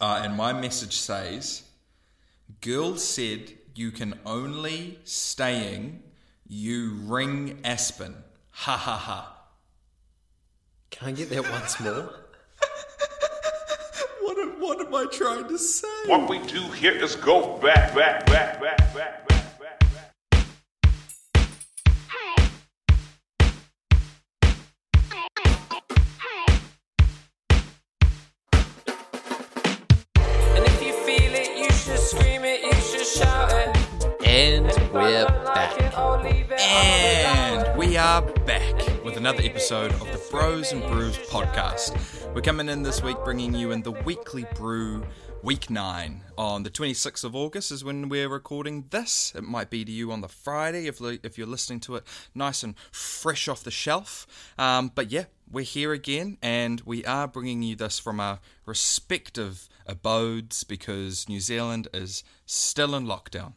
Uh, and my message says, "Girl said you can only staying you ring Aspen. Ha ha ha." Can I get that once more? What am, what am I trying to say? What we do here is go back, back, back, back, back, back, back, we're back. And we are back with another episode of the Bros and Brews podcast. We're coming in this week bringing you in the weekly brew week 9 on the 26th of August is when we're recording this. It might be to you on the Friday if if you're listening to it nice and fresh off the shelf. Um, but yeah, we're here again and we are bringing you this from our respective abodes because New Zealand is still in lockdown.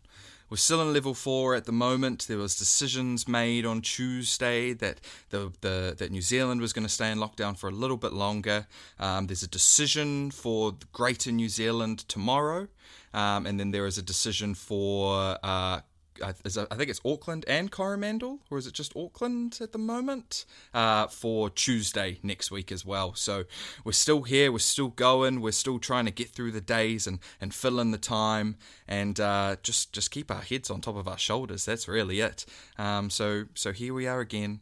We're still in level four at the moment. There was decisions made on Tuesday that the, the that New Zealand was going to stay in lockdown for a little bit longer. Um, there's a decision for Greater New Zealand tomorrow, um, and then there is a decision for uh, I, I think it's Auckland and Coromandel, or is it just Auckland at the moment? Uh, for Tuesday next week as well. So we're still here, we're still going, we're still trying to get through the days and, and fill in the time, and uh, just just keep our heads on top of our shoulders. That's really it. Um, so so here we are again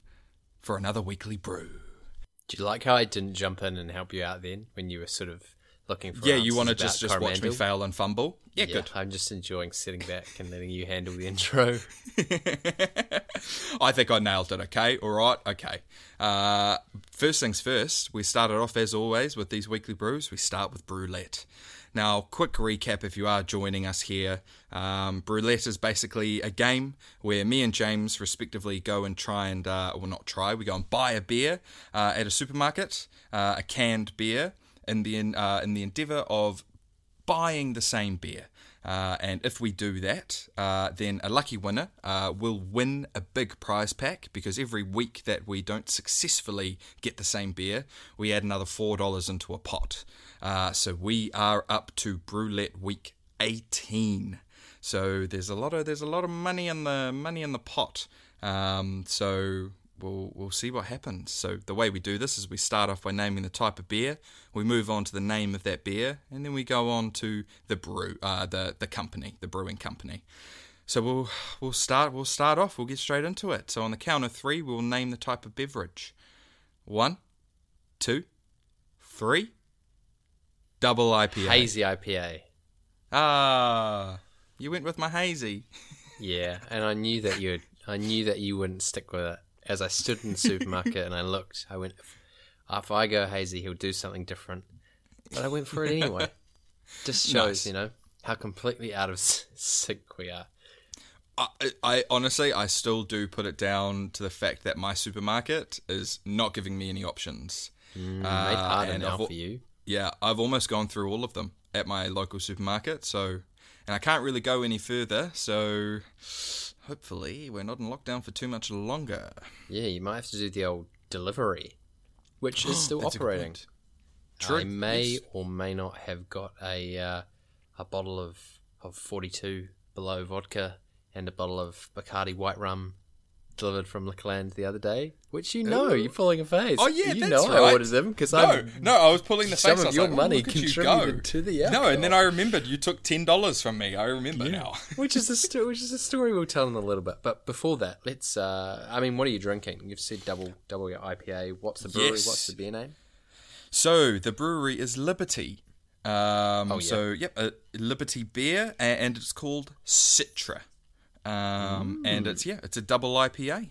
for another weekly brew. Do you like how I didn't jump in and help you out then when you were sort of looking for Yeah, you want to just just watch me fail and fumble? Yeah, Yeah, good. I'm just enjoying sitting back and letting you handle the intro. I think I nailed it. Okay, all right, okay. Uh, first things first, we started off as always with these weekly brews. We start with Brew-lette. Now, quick recap if you are joining us here. Um, Brew-lette is basically a game where me and James respectively go and try and, uh, well, not try, we go and buy a beer uh, at a supermarket, uh, a canned beer, in the uh, in the endeavour of buying the same beer. Uh, and if we do that, uh, then a lucky winner uh, will win a big prize pack because every week that we don't successfully get the same beer, we add another $4 into a pot. Uh, so we are up to Brew-lette week 18. So there's a lot of there's a lot of money in the money in the pot. Um, so we'll we'll see what happens. So the way we do this is we start off by naming the type of beer, we move on to the name of that beer, and then we go on to the brew, uh, the the company, the brewing company. So we'll we'll start we'll start off. We'll get straight into it. So on the count of three, we'll name the type of beverage. One, two, three. Double IPA. Hazy IPA. Ah, you went with my hazy. Yeah, and I knew that you I knew that you wouldn't stick with it. As I stood in the supermarket and I looked, I went, if, I go hazy, he'll do something different. But I went for it anyway. Just shows, Nice. you know, how completely out of sync we are. I, I honestly, I still do put it down to the fact that my supermarket is not giving me any options. Made Uh, and now I've for you. Yeah, I've almost gone through all of them at my local supermarket. So, and I can't really go any further. So, hopefully, we're not in lockdown for too much longer. Yeah, you might have to do the old delivery, which is still That's a good operating. True. I may yes. or may not have got a uh, a bottle of of forty two below vodka and a bottle of Bacardi white rum delivered from Liquorland the other day, which you know Ooh. you're pulling a face. Oh yeah, you know right. I ordered them because no, I'm no, I was pulling the some face. of your like, "Oh, money at you contributed to the No, and then. I remembered you took ten dollars from me. I remember Yeah. now. which is a sto- which is a story we'll tell in a little bit. But before that, let's. Uh, I mean, what are you drinking? You've said double double your IPA. What's the brewery? Yes. What's the beer name? So the brewery is Liberty. Um, Oh, yeah. So yep, a Liberty beer, a- and it's called Citra. Um, and it's yeah, it's a double IPA.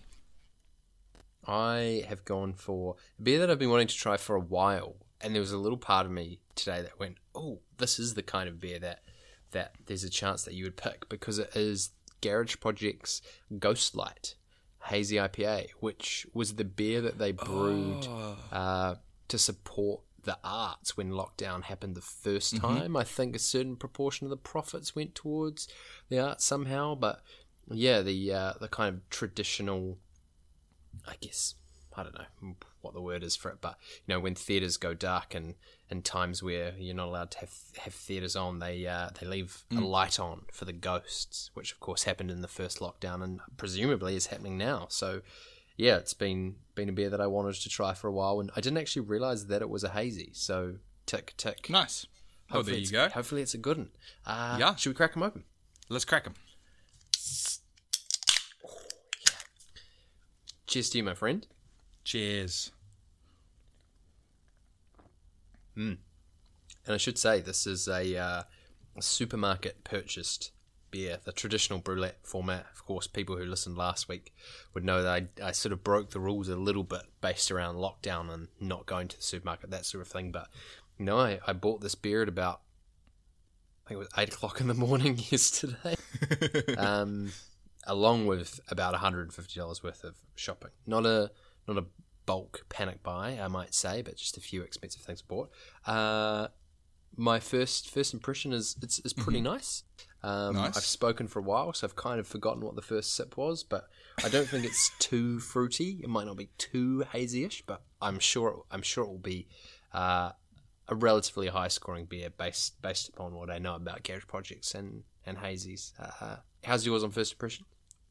I have gone for a beer that I've been wanting to try for a while, and there was a little part of me today that went, "Oh, this is the kind of beer that that there's a chance that you would pick because it is Garage Project's Ghostlight Hazy IPA, which was the beer that they brewed uh, to support the arts when lockdown happened the 1st time. I think a certain proportion of the profits went towards the arts somehow, but yeah, the uh, the kind of traditional I guess I don't know what the word is for it, but you know when theaters go dark and in times where you're not allowed to have have theaters on, they uh, they leave Mm. a light on for the ghosts, which of course happened in the first lockdown and presumably is happening now. So yeah, it's been been a beer that I wanted to try for a while, and I didn't actually realize that it was a hazy. So tick tick. Nice. Oh, there you go. Hopefully it's a good one. Uh, Yeah. Should we crack them open? Let's crack them. Cheers to you, my friend. Cheers. And I should say this is a, uh, a supermarket purchased beer, the traditional brew-lette format. Of course, people who listened last week would know that I, I sort of broke the rules a little bit based around lockdown and not going to the supermarket, that sort of thing. But no, I, I bought this beer at about I think it was eight o'clock in the morning yesterday, um, along with about one hundred and fifty dollars worth of shopping. Not a not a bulk panic buy, I might say, but just a few expensive things bought. Uh, my first first impression is it's, it's pretty nice. Um, Nice. I've spoken for a while, so I've kind of forgotten what the first sip was, but I don't think it's too fruity. It might not be too hazy-ish, but I'm sure I'm sure it will be uh, a relatively high-scoring beer based based upon what I know about Garage Project's and and hazies. Uh, how's yours on first impression?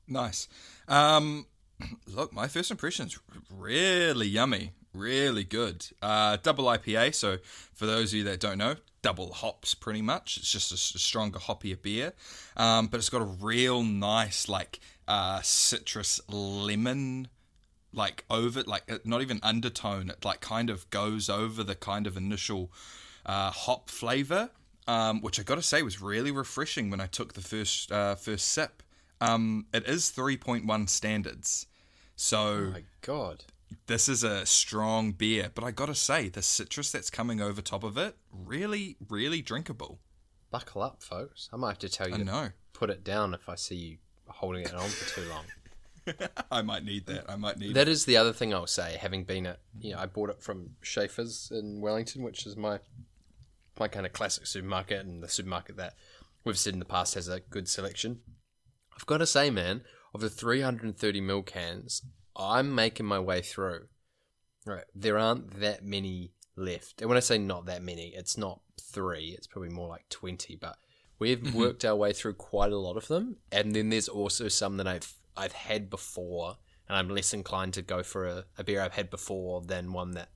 Nice. Um, look, my first impression's really yummy, really good. Uh, double IPA. So for those of you that don't know, double hops pretty much. It's just a stronger, hoppier beer, um, but it's got a real nice like uh, citrus lemon. Like over, like uh, not even undertone. It like kind of goes over the kind of initial uh, hop flavor, um, which I got to say was really refreshing when I took the first uh, first sip. Um, it is 3.1 standards. So oh My God, this is a strong beer, but I gotta say, the citrus that's coming over top of it, really, really drinkable. buckle up, folks! I might have to tell you I to know. put it down if I see you holding it on for too long. I might need that. I might need That That is the other thing I'll say. Having been at, you know, I bought it from Schaefer's in Wellington, which is my my kind of classic supermarket and the supermarket that we've said in the past has a good selection. I've got to say, man, of the 330 mil cans, I'm making my way through. Right, there aren't that many left, and when I say not that many, it's not three. It's probably more like 20. But we've worked our way through quite a lot of them, and then there's also some that I've I've had before, and I'm less inclined to go for a, a beer I've had before than one that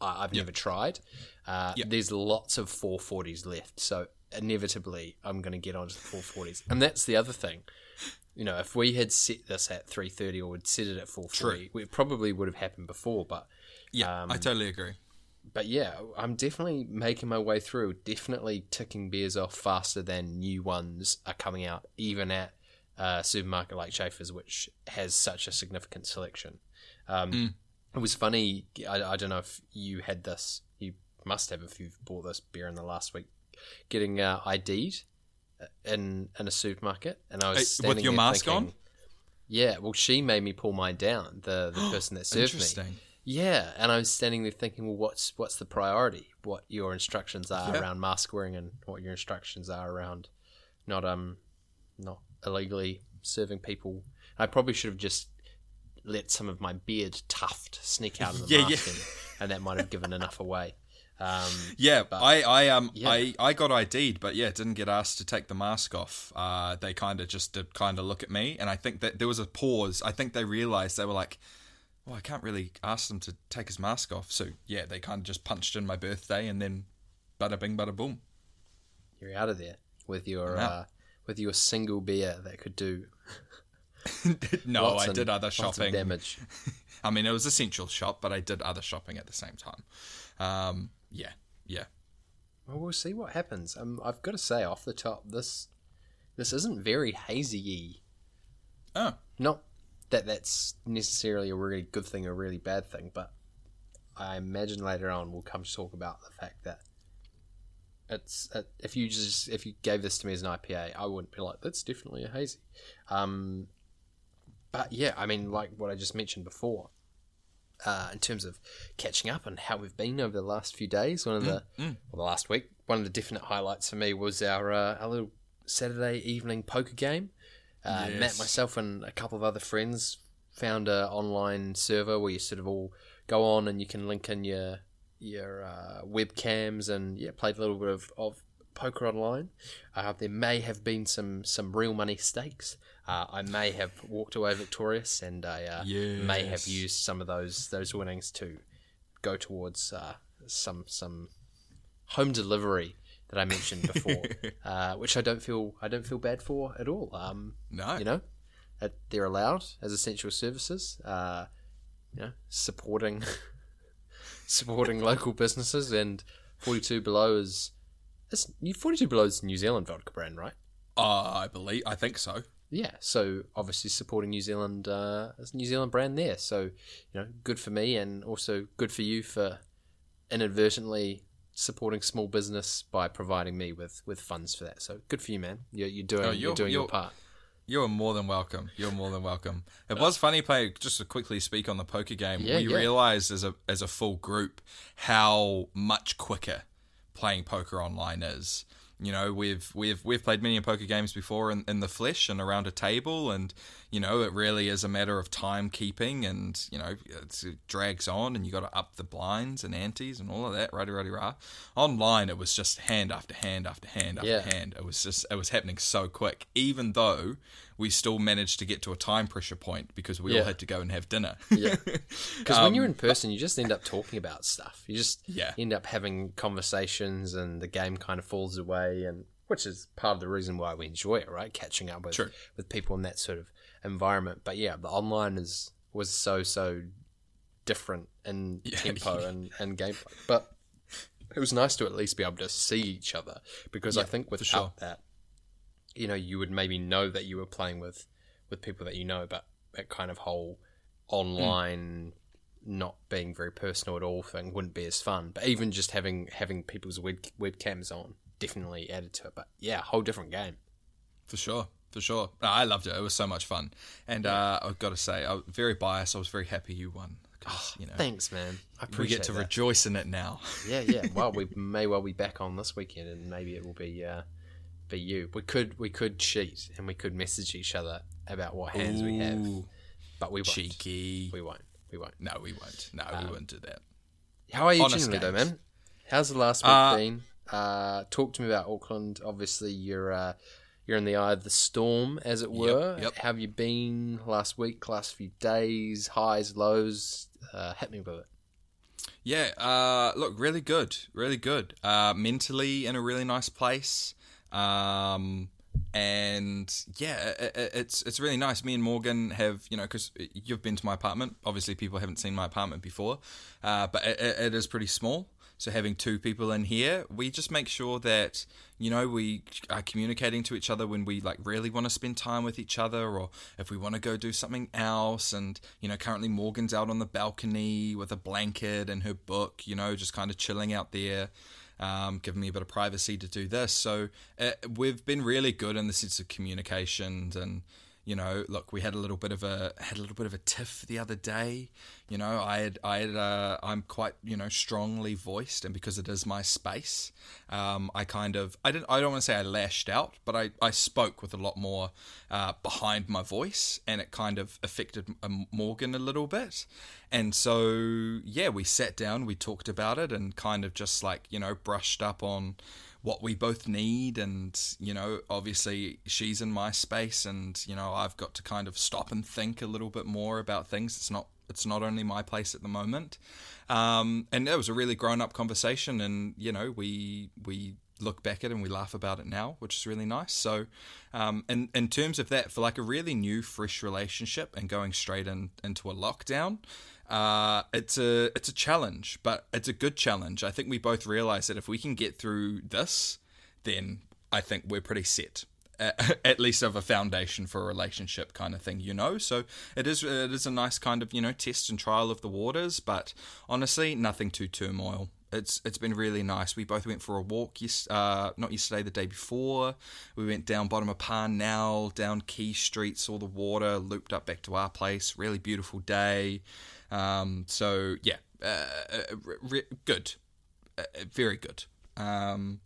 I, I've never tried. Uh, Yep. There's lots of 440s left, so inevitably I'm going to get onto the 440s, and that's the other thing. You know, if we had set this at 330 or would set it at 440, it probably would have happened before. But Yeah, I totally agree. but yeah, I'm definitely making my way through. Definitely ticking beers off faster than new ones are coming out, even at a supermarket like Schaefer's, which has such a significant selection. Um, It was funny. I, I don't know if you had this. You must have if you've bought this beer in the last week. Getting uh, ID'd in in a supermarket, and I was standing with your mask on? Yeah, well, she made me pull mine down. The the person that served me. Yeah, and I was standing there thinking, well, what's what's the priority? What your instructions are Yeah. around mask wearing, and what your instructions are around not um not illegally serving people. I probably should have just let some of my beard tuft sneak out of the Yeah, mask, yeah. And, and that might have given enough away. Um, Yeah, I, I um Yeah. I, I got ID'd, but yeah, didn't get asked to take the mask off. Uh, they kind of just did kind of look at me, and I think that there was a pause. I think they realized they were like, "Well, I can't really ask them to take his mask off." So yeah, they kind of just punched in my birthday, and then bada bing, bada boom. you're out of there with your uh, with your single beer that could do no, I did other shopping. damage. I mean, it was essential shop, but I did other shopping at the same time. Um, yeah, yeah. Well, we'll see what happens. Um, I've got to say, off the top, this this isn't very hazy. Oh, Not that that's necessarily a really good thing or a really bad thing, but I imagine later on we'll come to talk about the fact that it's uh, if you just if you gave this to me as an IPA, I wouldn't be like that's definitely a hazy. Um, but yeah, I mean, like what I just mentioned before, uh, in terms of catching up and how we've been over the last few days, one of the well, the last week, one of the definite highlights for me was our uh, our little Saturday evening poker game. Uh, Matt, myself, and a couple of other friends found an online server where you sort of all go on and you can link in your your uh, webcams and yeah, played a little bit of, of poker online. Uh, there may have been some some real money stakes. Uh, I may have walked away victorious, and I uh, may have used some of those those winnings to go towards uh, some some home delivery that I mentioned before, uh, which I don't feel I don't feel bad for at all. Um, No. you know, they're allowed as essential services. Uh, you know, supporting supporting local businesses and forty two below is. Forty two below is New Zealand vodka brand, right? Uh, I believe, I think so. Yeah, so obviously supporting New Zealand, uh, New Zealand brand there. So, you know, good for me and also good for you for inadvertently supporting small business by providing me with, with funds for that. So good for you, man. You're, you're doing, Oh, you're, you're- doing your you're- part. You're more than welcome. You're more than welcome. It was funny play just to quickly speak on the poker game. Yeah, we yeah. realized as a as a full group how much quicker playing poker online is. You know, we've we've we've played many poker games before in, in the flesh and around a table, and you know it really is a matter of time keeping, and you know it's, it drags on, and you got to up the blinds and antes and all of that, righty righty rah. Online, it was just hand after hand after hand after Yeah. hand. It was just it was happening so quick, even though we still managed to get to a time pressure point because we Yeah. all had to go and have dinner. Yeah. Because when you're in person, you just end up talking about stuff. You just Um, Yeah. end up having conversations, and the game kind of falls away, and which is part of the reason why we enjoy it, right? Catching up with True. with people in that sort of environment. But yeah, the online is was so so different in tempo and and gameplay, but. It was nice to at least be able to see each other because I think without sure. that, you know, you would maybe know that you were playing with with people that you know, but that kind of whole online not being very personal at all thing wouldn't be as fun. But even just having having people's web, webcams on definitely added to it. But yeah, whole different game. For sure, for sure. No, I loved it. It was so much fun, and uh, I've got to say, I was very biased. I was very happy you won. 'cause, you know, Thanks, man. I appreciate we get to that. rejoice in it now. yeah, yeah. Well, we may well be back on this weekend, and maybe it will be uh, be you. We could we could cheat and we could message each other about what hands we have, but we won't. cheeky. We won't. We won't. No, we won't. No, we won't do that. How are you Honest generally, though, man? How's the last week Uh, been? Uh, talk to me about Auckland. Obviously, you're uh, you're in the eye of the storm, as it were. yep. How have you been last week, last few days? Highs, lows. Uh, hit me with it. Yeah, uh, look, really good, really good. Uh, mentally in a really nice place, um, and yeah, i i it's it's really nice. Me and Morgan have you know because you've been to my apartment. Obviously, people haven't seen my apartment before, uh, but it, it it is pretty small. So having two people in here, we just make sure that you know we are communicating to each other when we like really want to spend time with each other, or if we want to go do something else. And you know, currently Morgan's out on the balcony with a blanket and her book, you know, just kind of chilling out there, um, giving me a bit of privacy to do this. So uh, we've been really good in the sense of communications and you know, look, we had a little bit of a had a little bit of a tiff the other day. You know, I had I had uh, I'm quite you know strongly voiced, and because it is my space, um, I kind of I didn't I don't want to say I lashed out, but I I spoke with a lot more uh, behind my voice, and it kind of affected um, Morgan a little bit. And so yeah, we sat down, we talked about it, and kind of just like you know brushed up on what we both need and you know obviously she's in my space and you know I've got to kind of stop and think a little bit more about things. It's not it's not only my place at the moment. Um, and it was a really grown up conversation and you know we we look back at it and we laugh about it now which is really nice. So um, in, in terms of that for like a really new fresh relationship and going straight in, into a lockdown uh, it's a it's a challenge, but it's a good challenge. I think we both realize that if we can get through this, then I think we're pretty set. At least of a foundation for a relationship kind of thing, you know. So it is it is a nice kind of you know test and trial of the waters, but honestly, nothing too turmoil. It's it's been really nice. We both went for a walk. Yes, uh, not yesterday, the day before. We went down bottom of Parnell, down Quay Street, saw the water, looped up back to our place. Really beautiful day. Um, so yeah, uh, uh, re- good, uh, very good. Um,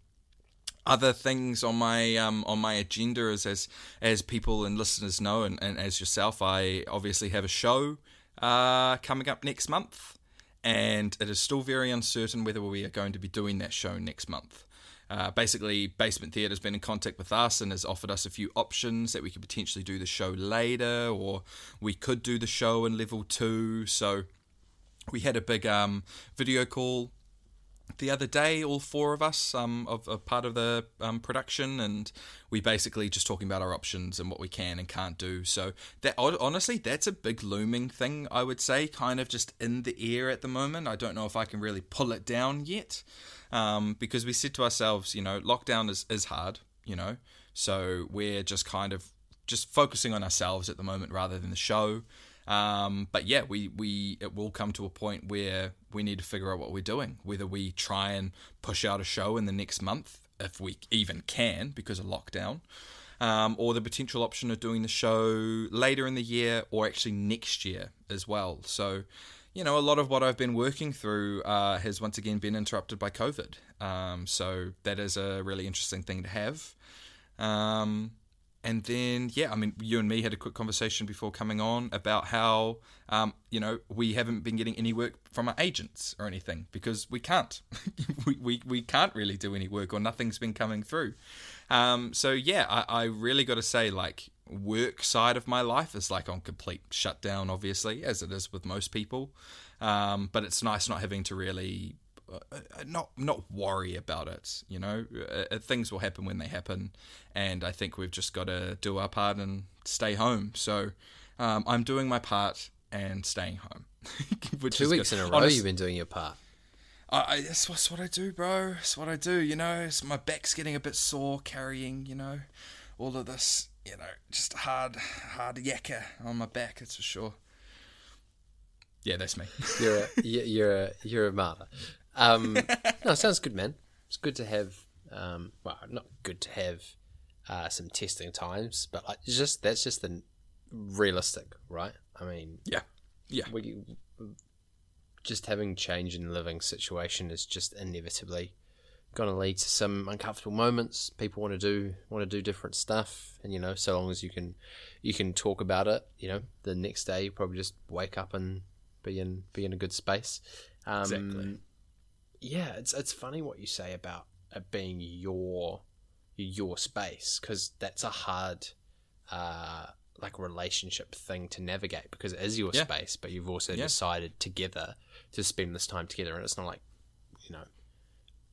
other things on my um, on my agenda is as as people and listeners know, and, and as yourself, I obviously have a show uh, coming up next month, and it is still very uncertain whether we are going to be doing that show next month. Uh, basically, Basement Theatre has been in contact with us and has offered us a few options that we could potentially do the show later, or we could do the show in level two. So we had a big um, video call the other day, all four of us, um, of, of part of the um, production, and we basically just talking about our options and what we can and can't do. So that honestly, that's a big looming thing. I would say, kind of just in the air at the moment. I don't know if I can really pull it down yet, um, because we said to ourselves, you know, lockdown is is hard, you know, so we're just kind of just focusing on ourselves at the moment rather than the show. Um, but yeah, we, we it will come to a point where we need to figure out what we're doing. Whether we try and push out a show in the next month, if we even can, because of lockdown, um, or the potential option of doing the show later in the year or actually next year as well. So, you know, a lot of what I've been working through uh, has once again been interrupted by COVID. Um, so that is a really interesting thing to have. Um, and then yeah, I mean, you and me had a quick conversation before coming on about how um, you know we haven't been getting any work from our agents or anything because we can't, we, we we can't really do any work or nothing's been coming through. Um, so yeah, I, I really got to say like work side of my life is like on complete shutdown, obviously, as it is with most people. Um, but it's nice not having to really not not worry about it. You know, uh, uh, things will happen when they happen, and I think we've just got to do our part and stay home. So um, I'm doing my part and staying home. which Two weeks good. in a row, Honest, you've been doing your part. I, I, that's, that's what I do, bro. That's what I do. You know, it's, my back's getting a bit sore carrying. You know, all of this. You know, just hard, hard yakka on my back. That's for sure. Yeah, that's me. you're a, you're a, you're a martyr. Um, no, sounds good, man. It's good to have. Um, well, not good to have uh, some testing times, but like, just that's just the realistic, right? I mean, yeah, yeah. We, just having change in the living situation is just inevitably going to lead to some uncomfortable moments. People want to do want to do different stuff, and you know, so long as you can you can talk about it, you know, the next day you probably just wake up and be in be in a good space. Um, exactly yeah, it's it's funny what you say about it being your your space because that's a hard uh, like relationship thing to navigate because it is your yeah. space, but you've also yeah. decided together to spend this time together, and it's not like you know,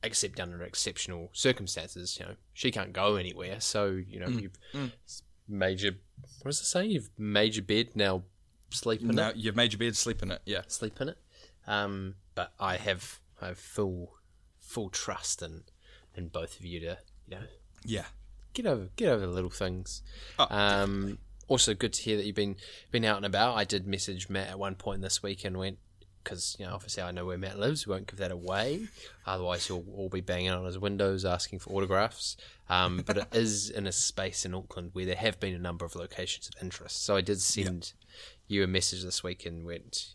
except under exceptional circumstances, you know, she can't go anywhere, so you know mm. you've mm. made your what does it say? You've made your bed now, sleep in now, it. You've made your bed, sleep in it. Yeah, sleep in it. Um, but I have I have full full trust in in both of you to you know yeah get over get over the little things. Oh, um, also, good to hear that you've been been out and about. I did message Matt at one point this week and went because you know obviously I know where Matt lives. We won't give that away, otherwise he'll all be banging on his windows asking for autographs. Um, but it is in a space in Auckland where there have been a number of locations of interest. So I did send yep. you a message this week and went,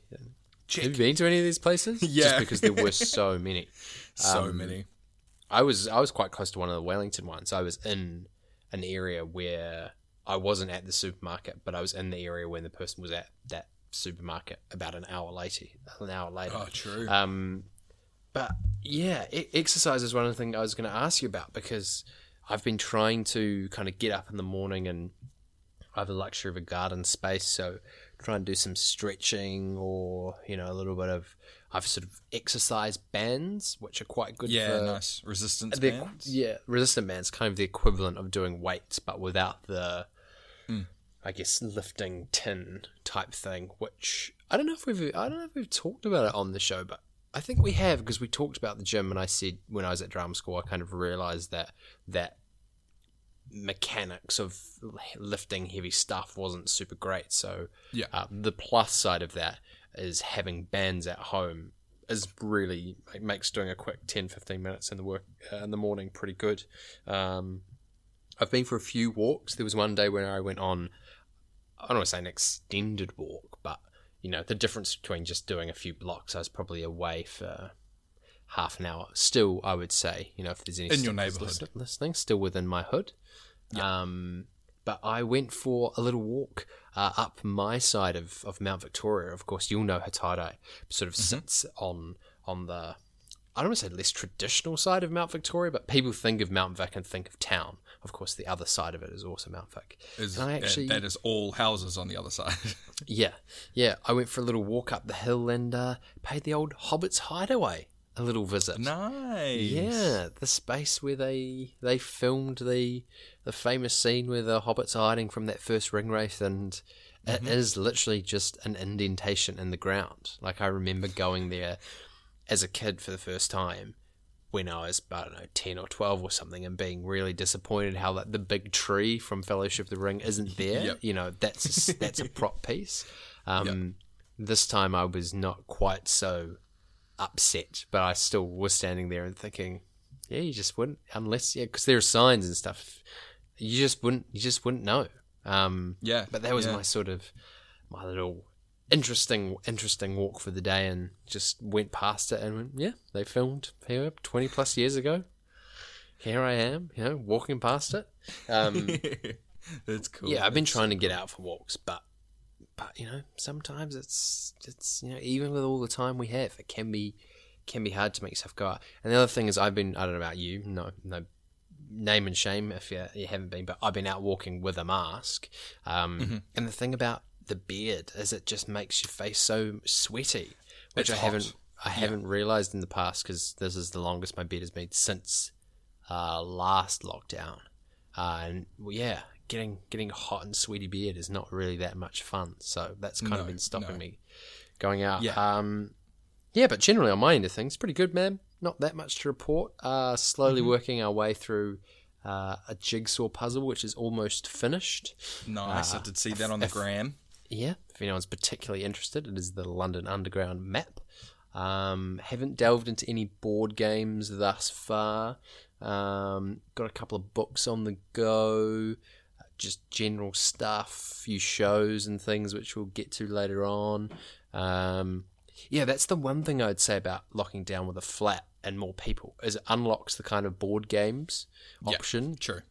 Check. Have you been to any of these places? yeah, just because there were so many. so um, many. I was I was quite close to one of the Wellington ones. I was in an area where I wasn't at the supermarket, but I was in the area when the person was at that supermarket about an hour later. An hour later. Oh, true. Um, but yeah, exercise is one of the things I was going to ask you about because I've been trying to kind of get up in the morning and I have the luxury of a garden space, so try and do some stretching or you know a little bit of I've sort of exercise bands which are quite good. Yeah, nice resistance bands. Yeah, resistant bands, kind of the equivalent of doing weights but without the, mm. I guess lifting tin type thing. Which I don't know if we've I don't know if we've talked about it on the show, but I think we have because we talked about the gym and I said when I was at drama school I kind of realized that that mechanics of lifting heavy stuff wasn't super great. So yeah, uh, the plus side of that is having bands at home is really it makes doing a quick 10 15 minutes in the work uh, in the morning pretty good. Um, I've been for a few walks. There was one day when I went on I don't want to say an extended walk, but you know the difference between just doing a few blocks. I was probably away for half an hour. Still, I would say, you know, if there's any in your neighbourhood listening, still within my hood. Um, but I went for a little walk uh, up my side of, of Mount Victoria. Of course, you'll know Hataitai sort of sits on on the I don't want to say less traditional side of Mount Victoria, but people think of Mount Vic and think of town. Of course, the other side of it is also Mount Vic. Is, and I actually, that is all houses on the other side. yeah, yeah, I went for a little walk up the hill and uh, paid the old Hobbit's Hideaway a little visit. nice. Yeah, the space where they they filmed the the famous scene where the hobbits are hiding from that first Ringwraith, and it is literally just an indentation in the ground. Like I remember going there as a kid for the first time when I was I don't know ten or twelve or something, and being really disappointed how like the big tree from Fellowship of the Ring isn't there. Yep. You know, that's a, that's a prop piece. Um, This time I was not quite so upset, but I still was standing there and thinking, yeah, you just wouldn't unless yeah, because there are signs and stuff. You just wouldn't, you just wouldn't know. Um, Yeah, but that was yeah. my sort of my little interesting, interesting walk for the day, and just went past it and went, yeah, they filmed here twenty plus years ago. Here I am, you know, walking past it. Um, That's cool. yeah, I've been trying to get out for walks, but but you know, sometimes it's it's you know, even with all the time we have, it can be can be hard to make stuff go out. And the other thing is, I've been I don't know about you, no no name and shame if you, you haven't been, but I've been out walking with a mask. Um, Mm-hmm. And the thing about the beard is it just makes your face so sweaty, which It's I haven't hot. I haven't realized in the past because this is the longest my beard has been since uh, last lockdown. Uh, and well, yeah, getting getting hot and sweaty beard is not really that much fun. So that's kind No, of been stopping no. me going out. Yeah. Um, yeah, but generally on my end of things, pretty good, man. Not that much to report. Uh, slowly Mm-hmm. working our way through uh, a jigsaw puzzle, which is almost finished. Nice. I did see that on the if- gram. Yeah, if anyone's particularly interested, it is the London Underground map. Um, haven't delved into any board games thus far. Um, got a couple of books on the go, uh, just general stuff, few shows and things which we'll get to later on. Um, yeah, that's the one thing I'd say about locking down with a flat and more people is it unlocks the kind of board games Yeah. option True.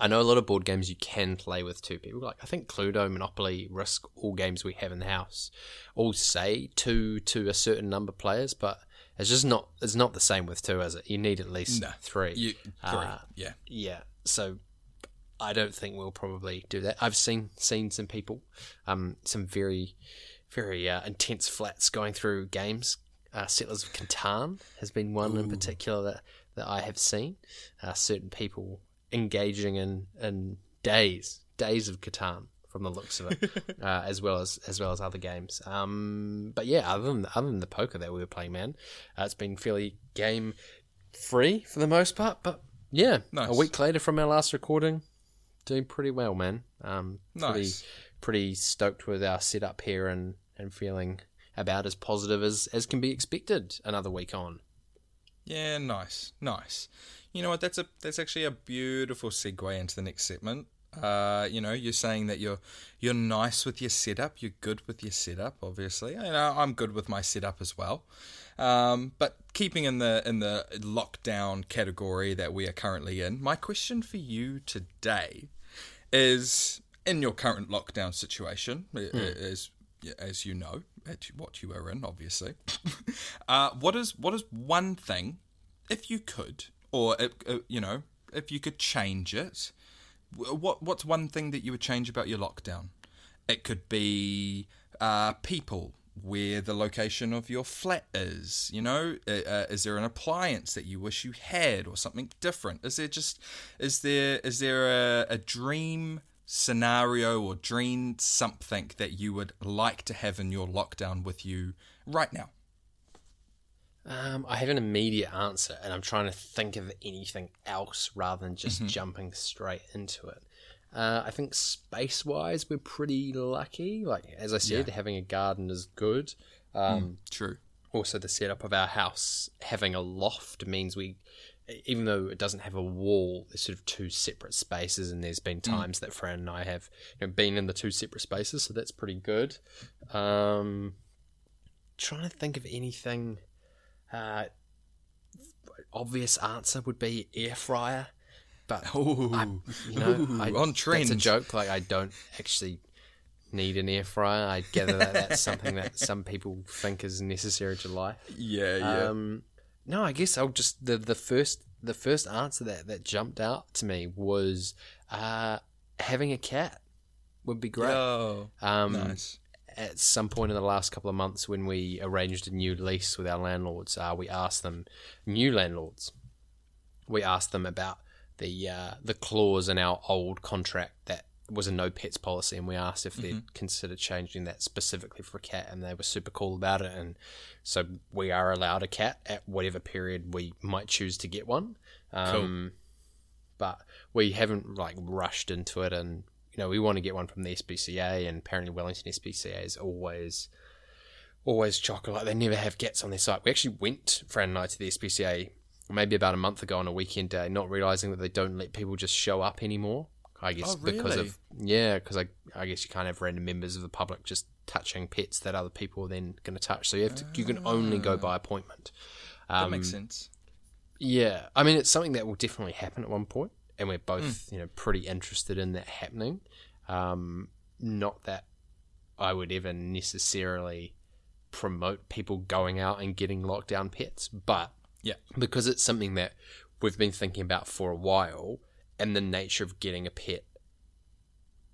I know a lot of board games you can play with two people. Like I think Cluedo, Monopoly, Risk, all games we have in the house, all say two to a certain number of players, but it's just not. It's not the same with two, is it? You need at least No. three. You, three. Uh, yeah. yeah. So I don't think we'll probably do that. I've seen seen some people, um, some very, very uh, intense flats going through games. Uh, Settlers of Catan has been one in particular that, that I have seen. Uh, certain people engaging in, in days, days of Catan from the looks of it, uh, as well as as well as other games. Um, but yeah, other than other than the poker that we were playing, man, uh, it's been fairly game free for the most part. But yeah, Nice. a week later from our last recording, doing pretty well, man. Um, pretty Nice. pretty stoked with our setup here and and feeling about as positive as as can be expected. Another week on. Yeah, nice, nice. You know what? That's a that's actually a beautiful segue into the next segment. Uh, you know, you're saying that you're you're nice with your setup. You're good with your setup. Obviously, I know I'm good with my setup as well. Um, but keeping in the in the lockdown category that we are currently in, my question for you today is: in your current lockdown situation, i- as as you know, at what you are in, obviously, uh, what is what is one thing, if you could, or uh, uh, you know, if you could change it, what what's one thing that you would change about your lockdown? It could be uh, people, where the location of your flat is. You know, uh, uh, is there an appliance that you wish you had, or something different? Is there just is there is there a, a dream scenario or dream something that you would like to have in your lockdown with you right now? Um, I have an immediate answer, and I'm trying to think of anything else rather than just jumping straight into it. Uh, I think space wise, we're pretty lucky. Like as I said, having a garden is good. Um, True. also the setup of our house having a loft means we even though it doesn't have a wall there's sort of two separate spaces and there's been times that fran and i have you know, been in the two separate spaces so that's pretty good um trying to think of anything uh obvious answer would be air fryer but Ooh, you know, ooh, I, on That's a joke. Like I don't actually need an air fryer. I gather that that's something that some people think is necessary to life. Yeah, yeah. Um, no, I guess I'll just the the first the first answer that that jumped out to me was uh, having a cat would be great. Oh, um, nice. At some point in the last couple of months, when we arranged a new lease with our landlords, uh, we asked them, new landlords, we asked them about the uh, the clause in our old contract that was a no pets policy, and we asked if they'd consider changing that specifically for a cat, and they were super cool about it. And so we are allowed a cat at whatever period we might choose to get one. Um, But we haven't like rushed into it, and you know we want to get one from the SPCA, and apparently Wellington SPCA is always always chocolate. They never have cats on their site. We actually went Fran and I to the SPCA maybe about a month ago on a weekend day, not realizing that they don't let people just show up anymore. I guess Oh, because of yeah, because I I guess you can't have random members of the public just touching pets that other people are then going to touch. So you have to you can only go by appointment. That Um, makes sense. yeah, I mean it's something that will definitely happen at one point, and we're both Hmm. you know pretty interested in that happening. Um, not that I would ever necessarily promote people going out and getting lockdown pets, but Yeah. because it's something that we've been thinking about for a while, and the nature of getting a pet,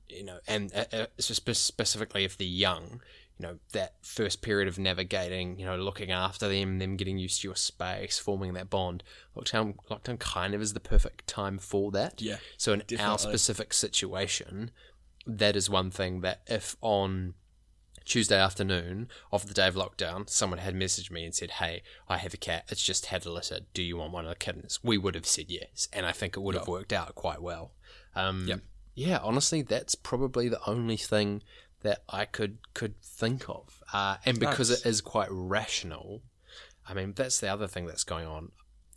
you know, and uh, uh, specifically if they're young, you know, that first period of navigating, you know, looking after them, them getting used to your space, forming that bond. Lockdown, lockdown kind of is the perfect time for that. Yeah, So in our specific situation, that is one thing that if on Tuesday afternoon of the day of lockdown, someone had messaged me and said, Hey, I have a cat. It's just had a litter. Do you want one of the kittens? We would have said yes. And I think it would have worked out quite well. Um, Yep. Yeah, honestly, that's probably the only thing that I could, could think of. Uh, and because Nice. it is quite rational, I mean, that's the other thing that's going on.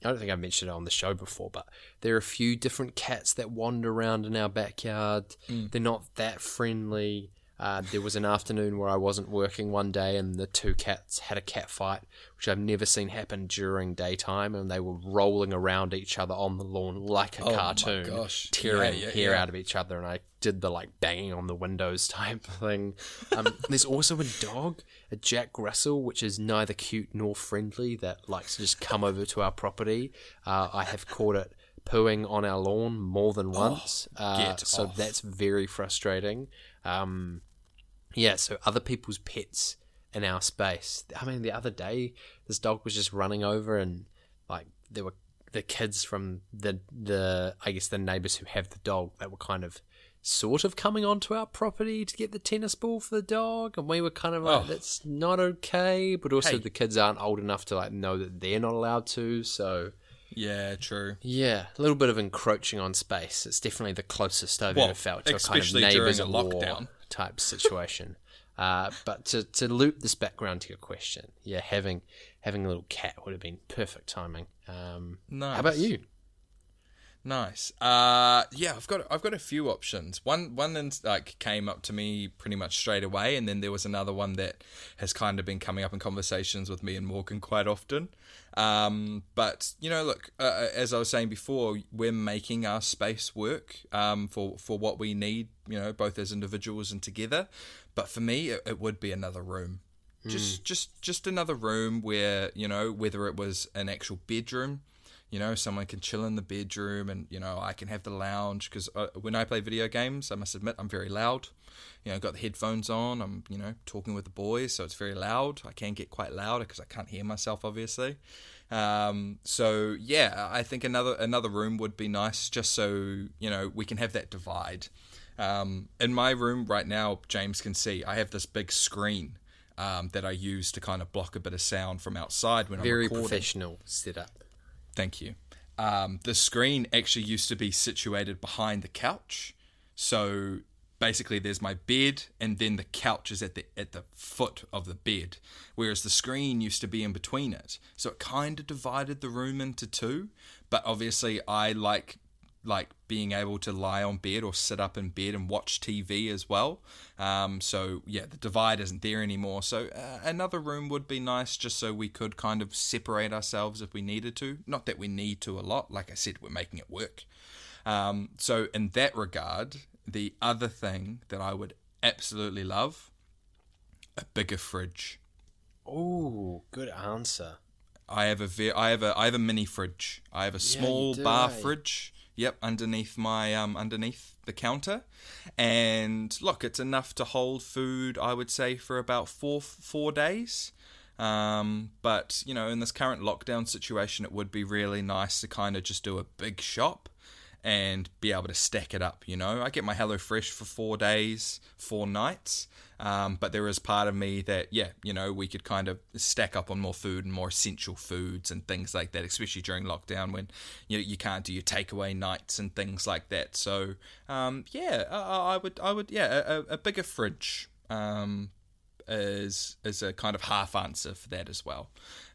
I don't think I mentioned it on the show before, but there are a few different cats that wander around in our backyard. They're not that friendly. Uh, there was an afternoon where I wasn't working one day, and the two cats had a cat fight, which I've never seen happen during daytime, and they were rolling around each other on the lawn like a Oh cartoon, gosh. tearing Yeah, yeah, hair yeah. out of each other, and I did the like banging on the windows type thing. Um, there's also a dog, a Jack Russell, which is neither cute nor friendly, that likes to just come over to our property. Uh, I have caught it pooing on our lawn more than once, uh, Oh, get so off. that's very frustrating. Um, yeah, so other people's pets in our space. I mean, the other day, this dog was just running over, and like there were the kids from the the I guess the neighbors who have the dog that were kind of sort of coming onto our property to get the tennis ball for the dog, and we were kind of like, Oh. that's not okay. But also, Hey. the kids aren't old enough to like know that they're not allowed to, so. Yeah, true. Yeah, a little bit of encroaching on space. It's definitely the closest I've Well, ever felt to a kind of neighbours a lockdown. type situation. uh, but to, to loop this background to your question, yeah, having having a little cat would have been perfect timing. Um, Nice. How about you? Nice. Uh, yeah, I've got I've got a few options. One one then like came up to me pretty much straight away, and then there was another one that has kind of been coming up in conversations with me and Morgan quite often. Um, but you know, look, uh, as I was saying before, we're making our space work um, for for what we need. You know, both as individuals and together. But for me, it, it would be another room. Just just just another room where you know whether it was an actual bedroom you know someone can chill in the bedroom and you know i can have the lounge because uh, when i play video games i must admit i'm very loud. You know I've got the headphones on i'm you know talking with the boys so it's very loud. I can get quite loud because i can't hear myself obviously. Um, so yeah i think another another room would be nice just so you know we can have that divide. Um, in my room right now james can see i have this big screen um, that i use to kind of block a bit of sound from outside when Very i'm recording. Very professional setup. Thank you. Um, the screen actually used to be situated behind the couch, so basically there's my bed, and then the couch is at the at the foot of the bed, whereas the screen used to be in between it. So it kind of divided the room into two. But obviously, I like like being able to lie on bed or sit up in bed and watch TV as well. Um, so yeah, the divide isn't there anymore. So uh, another room would be nice, just so we could kind of separate ourselves if we needed to. Not that we need to a lot. Like I said, we're making it work. Um, so in that regard, the other thing that I would absolutely love, a bigger fridge. Oh, good answer. I have a ve- I have a I have a mini fridge. I have a small do, bar eh? fridge. Yep, underneath my um underneath the counter, and look, it's enough to hold food. I would say for about four four days. Um, but you know, in this current lockdown situation, it would be really nice to kind of just do a big shop and be able to stack it up. You know, I get my HelloFresh for four days, four nights. Um, but there is part of me that, yeah, you know, we could kind of stack up on more food and more essential foods and things like that, especially during lockdown when you know, you can't do your takeaway nights and things like that. So, um, yeah, I, I would, I would, yeah, a, a bigger fridge. Um, is is a kind of half answer for that as well.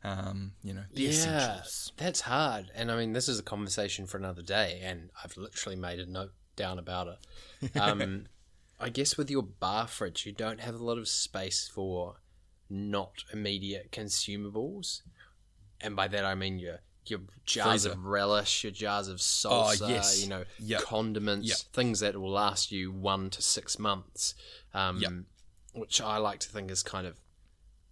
Um, you know, the essentials. that's hard. And I mean, this is a conversation for another day, and I've literally made a note down about it. Um, I guess with your bar fridge, you don't have a lot of space for not immediate consumables, and by that I mean your your jars Freezer. of relish, your jars of salsa, Oh, yes. you know, Yep. condiments, Yep. things that will last you one to six months. Um, Yep. Which I like to think is kind of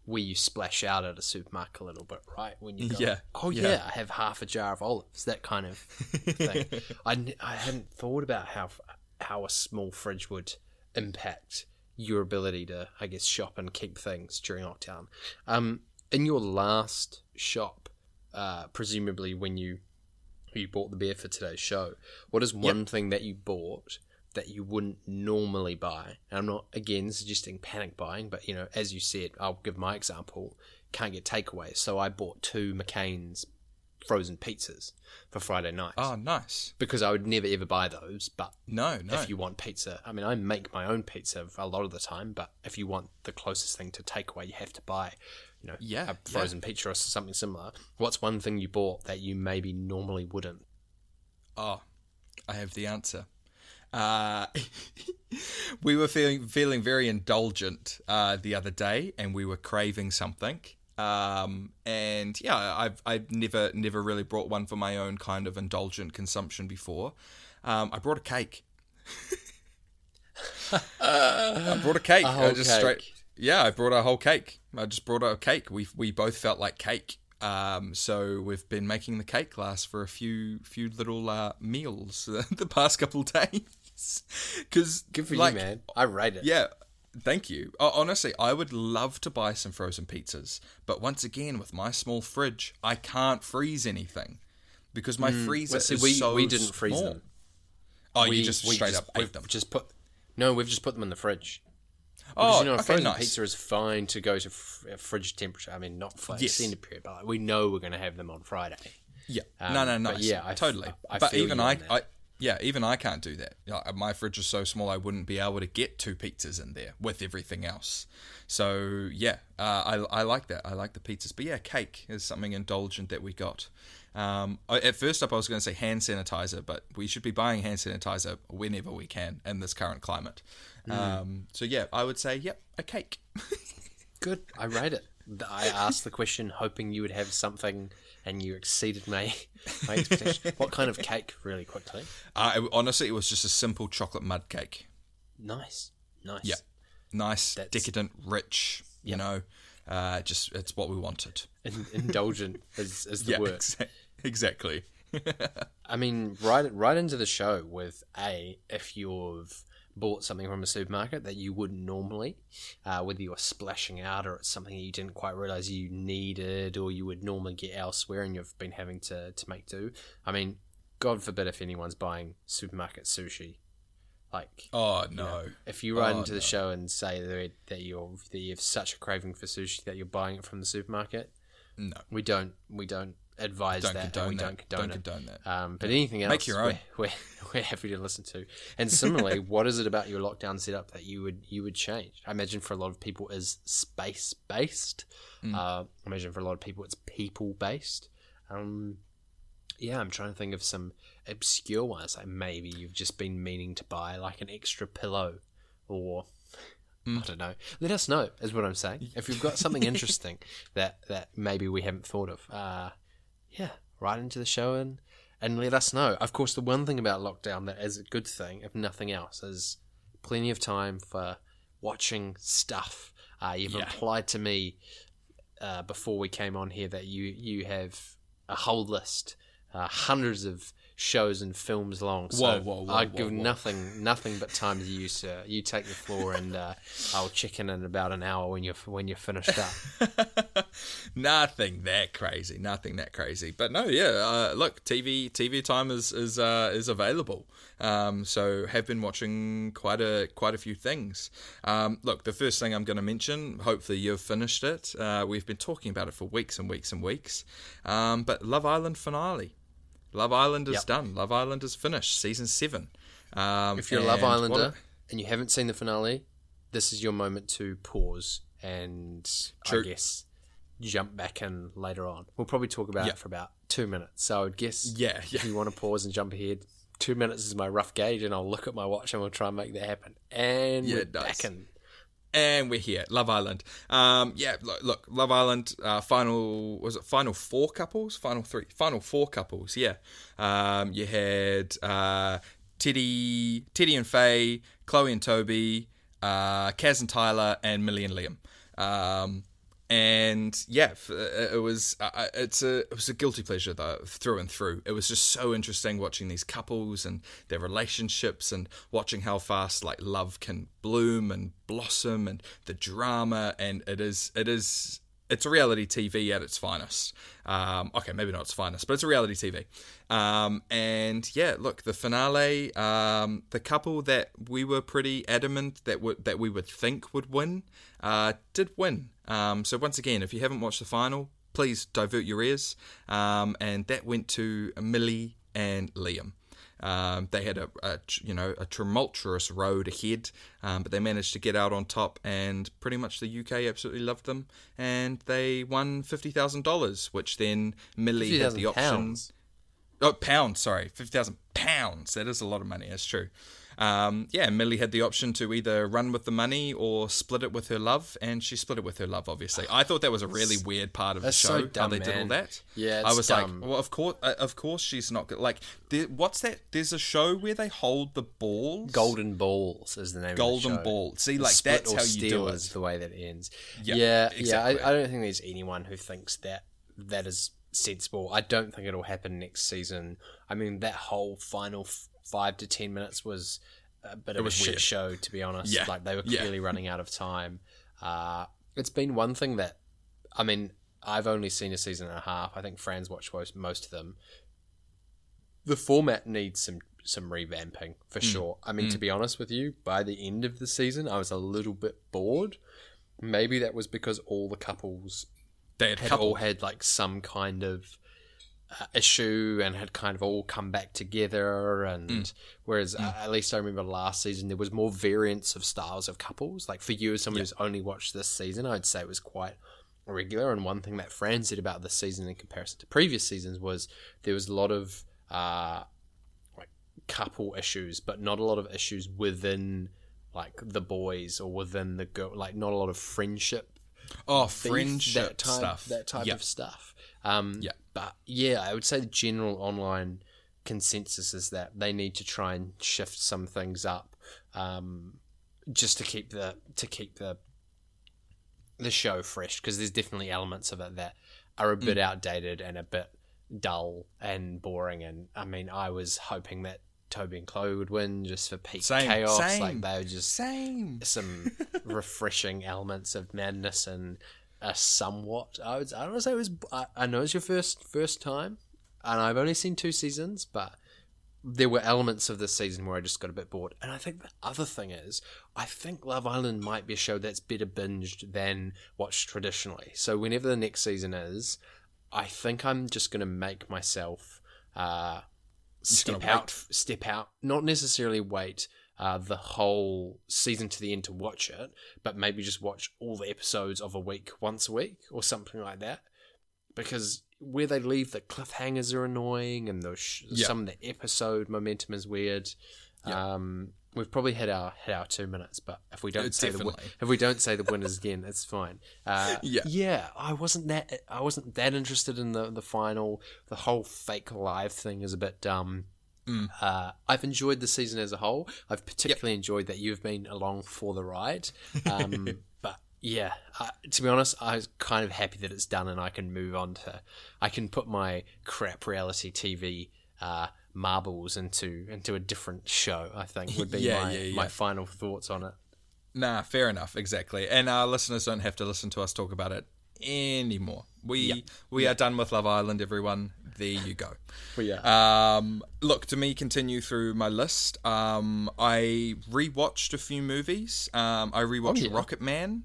where you splash out at a supermarket a little bit, right? When you go, Yeah, oh yeah. yeah, I have half a jar of olives, that kind of thing. I, I hadn't thought about how how a small fridge would impact your ability to, I guess, shop and keep things during lockdown. Um, in your last shop, uh, presumably when you you bought the beer for today's show, what is one thing that you bought that you wouldn't normally buy? And I'm not again suggesting panic buying, but you know, as you said, I'll give my example. Can't get takeaways, so I bought two McCain's frozen pizzas for Friday night Oh, nice. because I would never ever buy those. But No, no. if you want pizza, I mean, I make my own pizza a lot of the time, but if you want the closest thing to takeaway, you have to buy, you know, Yeah, a frozen pizza or something similar. What's one thing you bought that you maybe normally wouldn't? Oh, I have the answer. Uh, we were feeling feeling very indulgent uh, the other day, and we were craving something. Um, and yeah, I've I've never never really brought one for my own kind of indulgent consumption before. Um, I brought a cake. I brought a cake. A I whole just cake. straight. Yeah, I brought a whole cake. I just brought a cake. We we both felt like cake. Um, so we've been making the cake last for a few few little uh, meals the past couple days. Because Good for like, you, man. I rate it. Yeah, thank you. Honestly, I would love to buy some frozen pizzas, but once again, with my small fridge, I can't freeze anything because my freezer Well, see, is we so we didn't freeze small. them. Oh, we you just straight just, up ate them. Just put. No, we've just put them in the fridge. Oh, Because, you know, okay, frozen nice. pizza is fine to go to f- uh, fridge temperature. I mean, not for Yes. extended period, but we know we're going to have them on Friday. Yeah, Um, no, no, no. but yeah, I totally. I but feel even I. I, yeah, even I can't do that. Know, my fridge is so small, I wouldn't be able to get two pizzas in there with everything else. So yeah, uh, I, I like that. I like the pizzas. But yeah, cake is something indulgent that we got. Um, at first up, I was going to say hand sanitizer, but we should be buying hand sanitizer whenever we can in this current climate. Hmm. Um, so yeah, I would say, yep, a cake. Good. I rate it. I asked the question hoping you would have something, and you exceeded my, my expectation. what kind of cake, really quickly? Uh, it- honestly, it was just a simple chocolate mud cake. Nice. Nice. Yeah, nice, That's- decadent, rich. You know, uh, just it's what we wanted. In- indulgent is, is the Yeah, word. exa- exactly. I mean, right right into the show with a if you've bought something from a supermarket that you wouldn't normally, uh, whether you're splashing out or it's something that you didn't quite realize you needed or you would normally get elsewhere and you've been having to, to make do. I mean, God forbid if anyone's buying supermarket sushi. Like, Oh no. if you write Oh, into the no. show and say that, that you're that you have such a craving for sushi that you're buying it from the supermarket, No. we don't we don't advise Don't that. and we that. don't condone Don't condone that. Um, but anything else, Make your own. We're, we're, we're happy to listen to. And similarly, what is it about your lockdown setup that you would you would change? I imagine for a lot of people is space based. Mm. Uh, I imagine for a lot of people it's people based. Um, yeah, I'm trying to think of some obscure ones. Like maybe you've just been meaning to buy like an extra pillow, or Mm. I don't know. Let us know. Is what I'm saying. If you've got something interesting that that maybe we haven't thought of, uh, yeah, write into the show and and let us know. Of course, the one thing about lockdown that is a good thing, if nothing else, is plenty of time for watching stuff. Uh, you've Yeah. implied to me uh, before we came on here that you you have a whole list, uh, hundreds of shows and films long. So Whoa, whoa, whoa, I give nothing nothing but time to you, sir. You take the floor, and uh, I'll check in in about an hour when you're when you're finished up. nothing that crazy, nothing that crazy. But no, yeah. Uh, look, TV TV time is is uh, is available. Um, so have been watching quite a quite a few things. Um, look, the first thing I'm going to mention. Hopefully you've finished it. Uh, we've been talking about it for weeks and weeks and weeks. Um, but Love Island finale. Love Island is Yep. done. Love Island is finished. Season seven. Um, If you're a Love Islander what- and you haven't seen the finale, this is your moment to pause and True. I guess jump back in later on. We'll probably talk about Yeah. it for about two minutes. So I would guess Yeah, if you want to pause and jump ahead, two minutes is my rough gauge, and I'll look at my watch and we'll try and make that happen. And Yeah, we're back in. And we're here love island. Um yeah look, look love island uh final was it final four couples? Final three final four couples yeah. Um you had uh teddy teddy and faye chloe and toby uh kaz and tyler and millie and liam. Um and yeah, uh, it was uh, uh, it's a it was a guilty pleasure though through and through. It was just so interesting watching these couples and their relationships and watching how fast like love can bloom and blossom and the drama and it is it is it's a reality TV at its finest. Um, okay, maybe not its finest, but it's a reality TV. Um, and yeah, look, the finale, um, the couple that we were pretty adamant that would that we would think would win, uh, did win. Um, so once again, if you haven't watched the final, please divert your ears. Um, and that went to Millie and Liam. Um, they had a, a you know a tumultuous road ahead, um, but they managed to get out on top, and pretty much the UK absolutely loved them, and they won fifty thousand dollars, which then Millie had the 50,000 option. pounds. Oh, pounds, sorry, fifty thousand pounds. That is a lot of money. That's true. Um, yeah, Millie had the option to either run with the money or split it with her love, and she split it with her love. Obviously, I thought that was a really weird part of the show so how dumb, they did all that. Yeah, I was dumb. like, well, of course, uh, of course, she's not good. Like, there, what's that? There's a show where they hold the balls. Golden Balls is the name Golden of the show. Ball. See, like that's how you do is it. the way that ends. Yeah, Yeah, yeah. I, I don't think there's anyone who thinks that that is sensible. I don't think it'll happen next season. I mean, that whole final f- five to ten minutes was a bit of a shit weird. show, to be honest. Yeah, Like they were yeah. clearly running out of time. Uh, it's been one thing that, I mean, I've only seen a season and a half. I think Fran's watched most, most of them. The format needs some some revamping for Hmm. sure. I mean, to be honest with you, by the end of the season, I was a little bit bored. Maybe that was because all the couples They had had all had like some kind of uh, issue and had kind of all come back together. And Mm. whereas uh, at least I remember last season there was more variance of styles of couples. Like for you as someone who's only watched this season, I'd say it was quite regular. And one thing that Fran said about this season in comparison to previous seasons was there was a lot of uh, like couple issues, but not a lot of issues within like the boys or within the girl. Like not a lot of friendship oh, friendship that type, stuff. that type Yeah. of stuff. Um, Yeah. but yeah, I would say the general online consensus is that they need to try and shift some things up, um, just to keep the to keep the the show fresh because there's definitely elements of it that are a Mm. bit outdated and a bit dull and boring. And I mean, I was hoping that Toby and Chloe would win just for peak Same, chaos. same, like they were just Same. some refreshing elements of madness and a somewhat. I would. I don't want to say it was. I, I know it's your first first time, and I've only seen two seasons, but there were elements of this season where I just got a bit bored. And I think the other thing is, I think Love Island might be a show that's better binged than watched traditionally. So whenever the next season is, I think I'm just going to make myself uh, step out, step out, not necessarily wait uh, the whole season to the end to watch it, but maybe just watch all the episodes of a week once a week or something like that. Because where they leave the cliffhangers are annoying, and those sh- Yeah. some of the episode momentum is weird. Yeah. Um, we've probably hit our hit our two minutes, but if we don't It's say the if we don't say the winners again, it's fine. Uh, Yeah. yeah. I wasn't that I wasn't that interested in the the final. The whole fake live thing is a bit dumb. Mm. Uh, I've enjoyed the season as a whole. I've particularly enjoyed that you've been along for the ride. Um, but yeah, uh, to be honest, I was kind of happy that it's done and I can move on to. I can put my crap reality TV uh, marbles into into a different show. I think would be Yeah, my, yeah, my final thoughts on it. Nah, fair enough, exactly. And our listeners don't have to listen to us talk about it anymore. We we are done with Love Island, everyone. There you go. Yeah, Um, look, to me, continue through my list. Um, I rewatched a few movies. Um, I rewatched Oh, yeah. Rocketman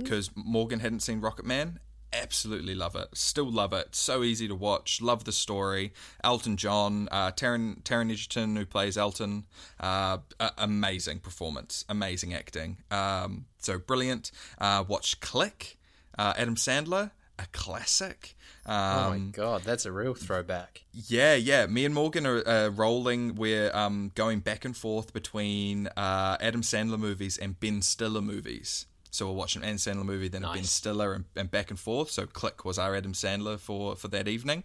because Morgan hadn't seen Rocketman. Absolutely love it. Still love it. So easy to watch. Love the story. Elton John, uh, Taron Taron Egerton, who plays Elton, uh, amazing performance, amazing acting. Um, so brilliant. Uh, watched Click, uh, Adam Sandler, a classic. Um, oh my god, that's a real throwback. yeah, yeah. Me and Morgan are uh, rolling. We're um, going back and forth between uh, Adam Sandler movies and Ben Stiller movies. So we'll watch an Adam Sandler movie, then a Ben Stiller, and, and back and forth. So Click was our Adam Sandler for for that evening.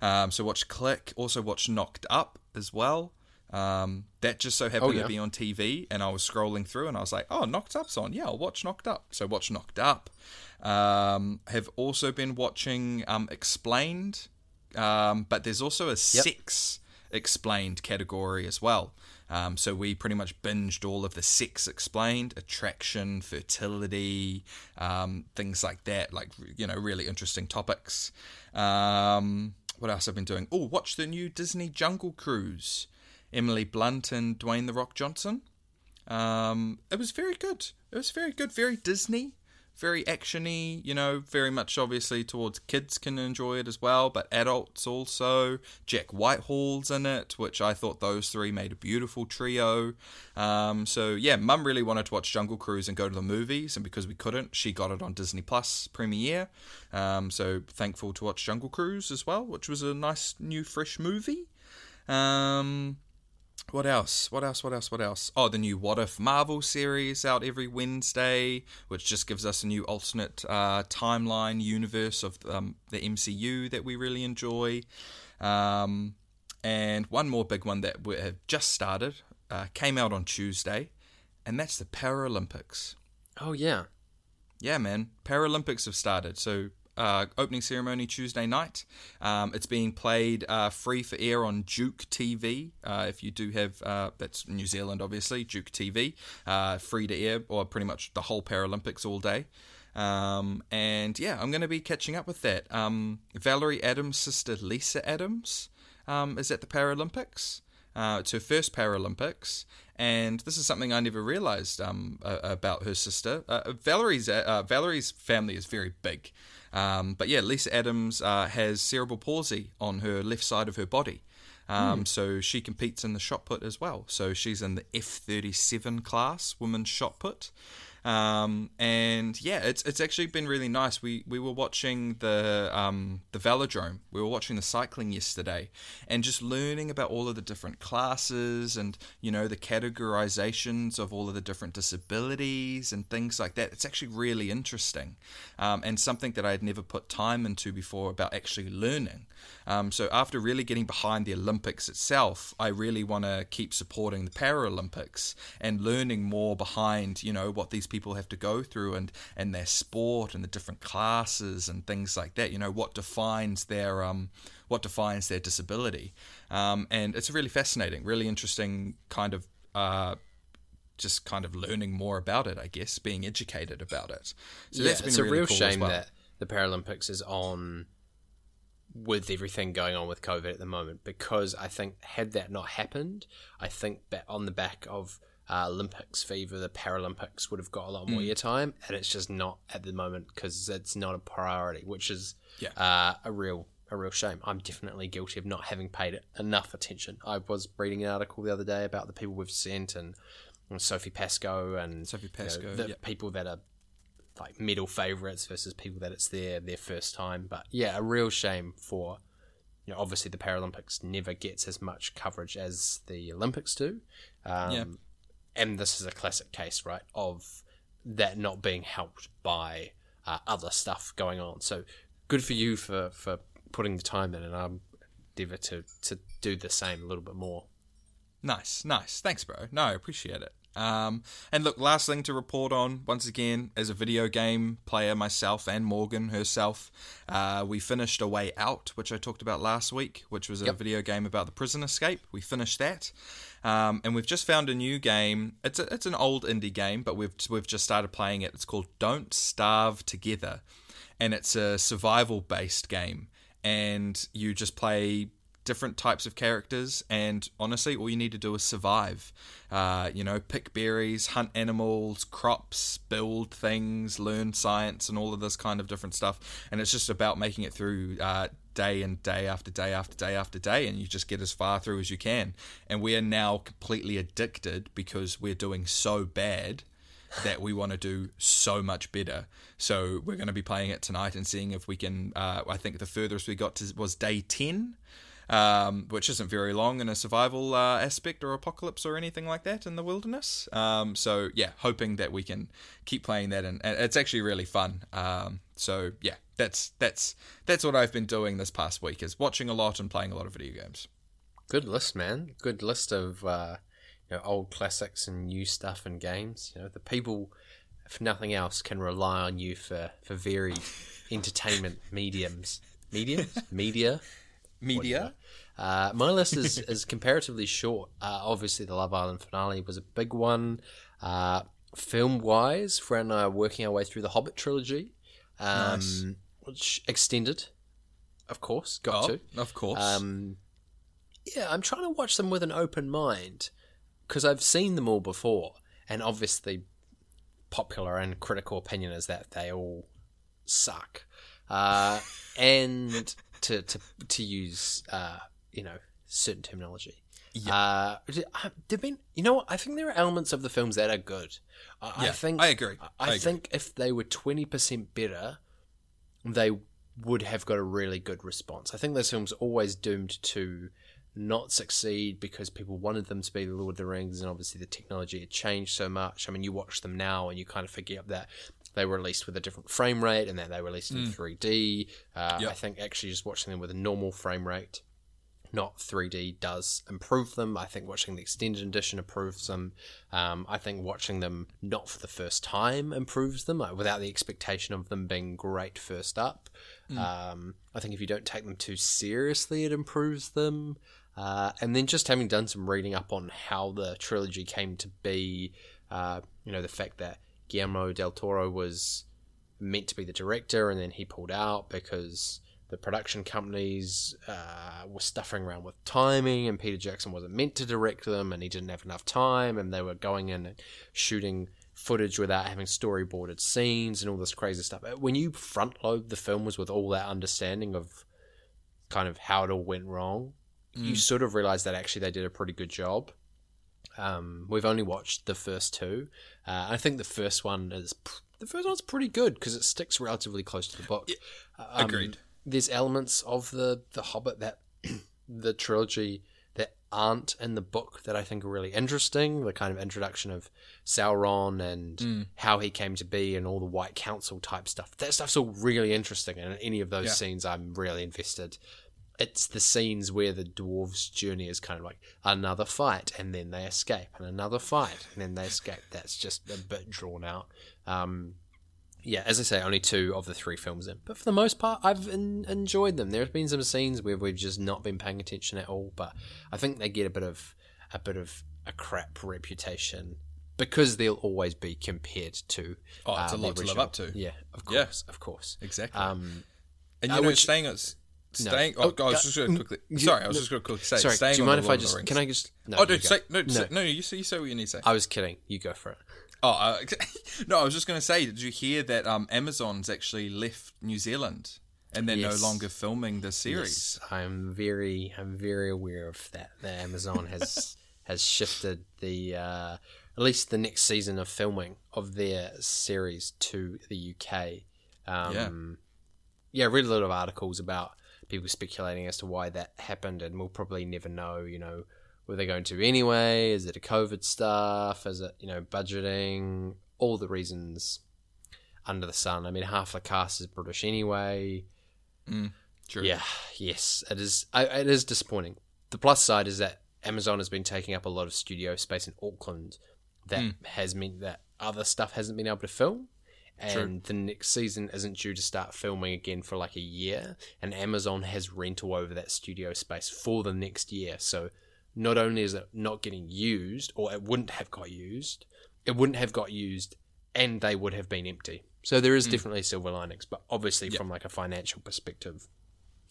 Um, so watch Click. Also watch Knocked Up as well. Um, that just so happened Oh, yeah. to be on TV, and I was scrolling through, and I was like, "Oh, Knocked Up's on. Yeah, I'll watch Knocked Up." So watch Knocked Up. Um, have also been watching um, Explained, um, but there's also a sex explained category as well. Um, so we pretty much binged all of the sex explained, attraction, fertility, um, things like that. Like you know, really interesting topics. Um, what else I've been doing? Oh, watch the new Disney Jungle Cruise. Emily Blunt and Dwayne the Rock Johnson. Um, it was very good. It was very good. Very Disney, very actiony. You know, very much obviously towards kids can enjoy it as well, but adults also. Jack Whitehall's in it, which I thought those three made a beautiful trio. Um, so yeah, Mum really wanted to watch Jungle Cruise and go to the movies, and because we couldn't, she got it on Disney Plus premiere. Um, so thankful to watch Jungle Cruise as well, which was a nice new fresh movie. Um, what else? What else? What else? What else? Oh, the new What If Marvel series out every Wednesday, which just gives us a new alternate uh, timeline universe of um, the MCU that we really enjoy. Um, and one more big one that we have just started, uh, came out on Tuesday, and that's the Paralympics. Oh yeah, Yeah, man. Paralympics have started. So, uh, opening ceremony Tuesday night. Um, it's being played uh, free for air on Duke TV. Uh, if you do have, uh, that's New Zealand, obviously, Duke TV. Uh, free to air, or pretty much the whole Paralympics all day. Um, and yeah, I'm going to be catching up with that. Um, Valerie Adams' sister Lisa Adams um, is at the Paralympics. Uh, it's her first Paralympics, and this is something I never realized um, about her sister. Uh, Valerie's uh, Valerie's family is very big, um, but yeah, Lisa Adams uh, has cerebral palsy on her left side of her body. Um, So she competes in the shot put as well. So she's in the F37 class, women's shot put. Um, and yeah, it's it's actually been really nice. We we were watching the um, the velodrome. We were watching the cycling yesterday, and just learning about all of the different classes and you know the categorizations of all of the different disabilities and things like that. It's actually really interesting, um, and something that I had never put time into before about actually learning. Um, so after really getting behind the Olympics itself, I really want to keep supporting the Paralympics and learning more behind, you know, what these people have to go through and, and their sport and the different classes and things like that. You know, what defines their um, what defines their disability. Um, and it's really fascinating, really interesting kind of. Uh, just kind of learning more about it, I guess, being educated about it. So yeah. that's been it's really a real cool shame well. that the Paralympics is on with everything going on with COVID at the moment because I think had that not happened, I think on the back of uh, Olympics fever, the Paralympics would have got a lot Mm. more airtime, and it's just not at the moment because it's not a priority, which is Yeah. uh, a real a real shame. I'm definitely guilty of not having paid enough attention. I was reading an article the other day about the people we've sent and, and Sophie Pascoe and Sophie you know, the yep. people that are like medal favorites versus people that it's their their first time. But yeah, a real shame for you know, obviously the Paralympics never gets as much coverage as the Olympics do. Um, Yeah. And this is a classic case, right, of that not being helped by uh, other stuff going on. So good for you for, for putting the time in, and I'm endeavour to, to do the same a little bit more. Nice, nice. Thanks, bro. No, I appreciate it. Um, and look, last thing to report on, once again, as a video game player myself and Morgan herself, uh, we finished A Way Out, which I talked about last week, which was a Yep. video game about the prison escape. We finished that. Um, and we've just found a new game. It's a, it's an old indie game, but we've we've just started playing it. It's called Don't Starve Together, and it's a survival based game. And you just play different types of characters, and honestly, all you need to do is survive. Uh, you know, pick berries, hunt animals, crops, build things, learn science, and all of this kind of different stuff. And it's just about making it through uh, day and day after day after day after day, and you just get as far through as you can. And we are now completely addicted because we're doing so bad that we want to do so much better. So we're going to be playing it tonight and seeing if we can. Uh, I think the furthest we got to was day ten, um, which isn't very long in a survival uh, aspect or apocalypse or anything like that in the wilderness. Um, so yeah, hoping that we can keep playing that, and, and it's actually really fun. Um, so yeah, that's that's that's what I've been doing this past week is watching a lot and playing a lot of video games. Good list, man. Good list of uh, you know old classics and new stuff and games. You know the people, if nothing else, can rely on you for for varied entertainment mediums. Mediums, media. Media. Uh, my list is, is comparatively short. Uh, obviously, the Love Island finale was a big one. Uh, film wise, Fran and I are working our way through the Hobbit trilogy, um, Nice. which extended, of course, got Oh, to. of course. Um, yeah, I'm trying to watch them with an open mind because I've seen them all before, and obviously, popular and critical opinion is that they all suck. Uh, and to to to use uh, you know certain terminology. Uh, they've been, you know what? I think there are elements of the films that are good. I, I Yeah, think I agree. I, I agree. think if they were twenty percent better, they would have got a really good response. I think those films always doomed to not succeed because people wanted them to be the Lord of the Rings, and obviously the technology had changed so much. I mean, you watch them now and you kind of forget that they were released with a different frame rate and that they were released in 3D. Uh, Yep. I think actually just watching them with a normal frame rate not 3D does improve them. I think watching the extended edition improves them. Um, I think watching them not for the first time improves them like, without the expectation of them being great first up. Um, I think if you don't take them too seriously, it improves them. Uh, and then just having done some reading up on how the trilogy came to be, uh, you know, the fact that Guillermo del Toro was meant to be the director and then he pulled out because the production companies uh, were stuffing around with timing and Peter Jackson wasn't meant to direct them and he didn't have enough time and they were going in and shooting footage without having storyboarded scenes and all this crazy stuff. When you front load the films with all that understanding of kind of how it all went wrong, you sort of realize that actually they did a pretty good job. Um, we've only watched the first two. Uh, I think the first one is pr- the first one's pretty good because it sticks relatively close to the book. Um, agreed. There's elements of the the Hobbit that the trilogy that aren't in the book that I think are really interesting. The kind of introduction of Sauron and how he came to be and all the White Council type stuff. That stuff's all really interesting, and in any of those Yeah. scenes, I'm really invested. It's the scenes where the dwarves' journey is kind of like another fight, and then they escape, and another fight, and then they escape. That's just a bit drawn out. Um, yeah, as I say, only two of the three films in, but for the most part, I've en- enjoyed them. There have been some scenes where we've just not been paying attention at all, but I think they get a bit of a bit of a crap reputation because they'll always be compared to. uh, Oh, it's a lot to live up to. Yeah, of Yeah. course, of course. Exactly. Um, and you know, would- staying on, staying. No. Oh, I was Oh, just going to quickly. sorry, I was no. just going to quickly say. sorry, do you mind if I Lord of the just can I just? No, oh, dude, say no, no. say- no. You say, you say what you need to say. I was kidding. You go for it. Oh, uh, no, I was just going to say, did you hear that um, Amazon's actually left New Zealand and they're Yes. no longer filming the series? Yes, I'm very, I'm very aware of that. That Amazon has has shifted the uh, at least the next season of filming of their series to the UK. Um, Yeah. yeah, I read a lot of articles about people speculating as to why that happened, and we'll probably never know. You know, were they going to anyway? Is it a COVID stuff? Is it you know budgeting? All the reasons under the sun. I mean, half the cast is British anyway. Mm, true. Yeah, yes, It is. It is disappointing. The plus side is that Amazon has been taking up a lot of studio space in Auckland. That mm. has meant that other stuff hasn't been able to film, and the next season isn't due to start filming again for like a year. And Amazon has rental over that studio space for the next year. So not only is it not getting used, or it wouldn't have got used, it wouldn't have got used, and they would have been empty. So there is definitely silver linings, but obviously from like a financial perspective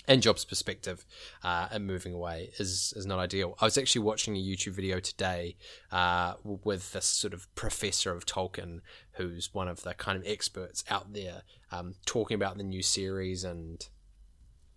and jobs perspective, uh, and moving away is is not ideal. I was actually watching a YouTube video today uh, with this sort of professor of Tolkien, who's one of the kind of experts out there, um, talking about the new series and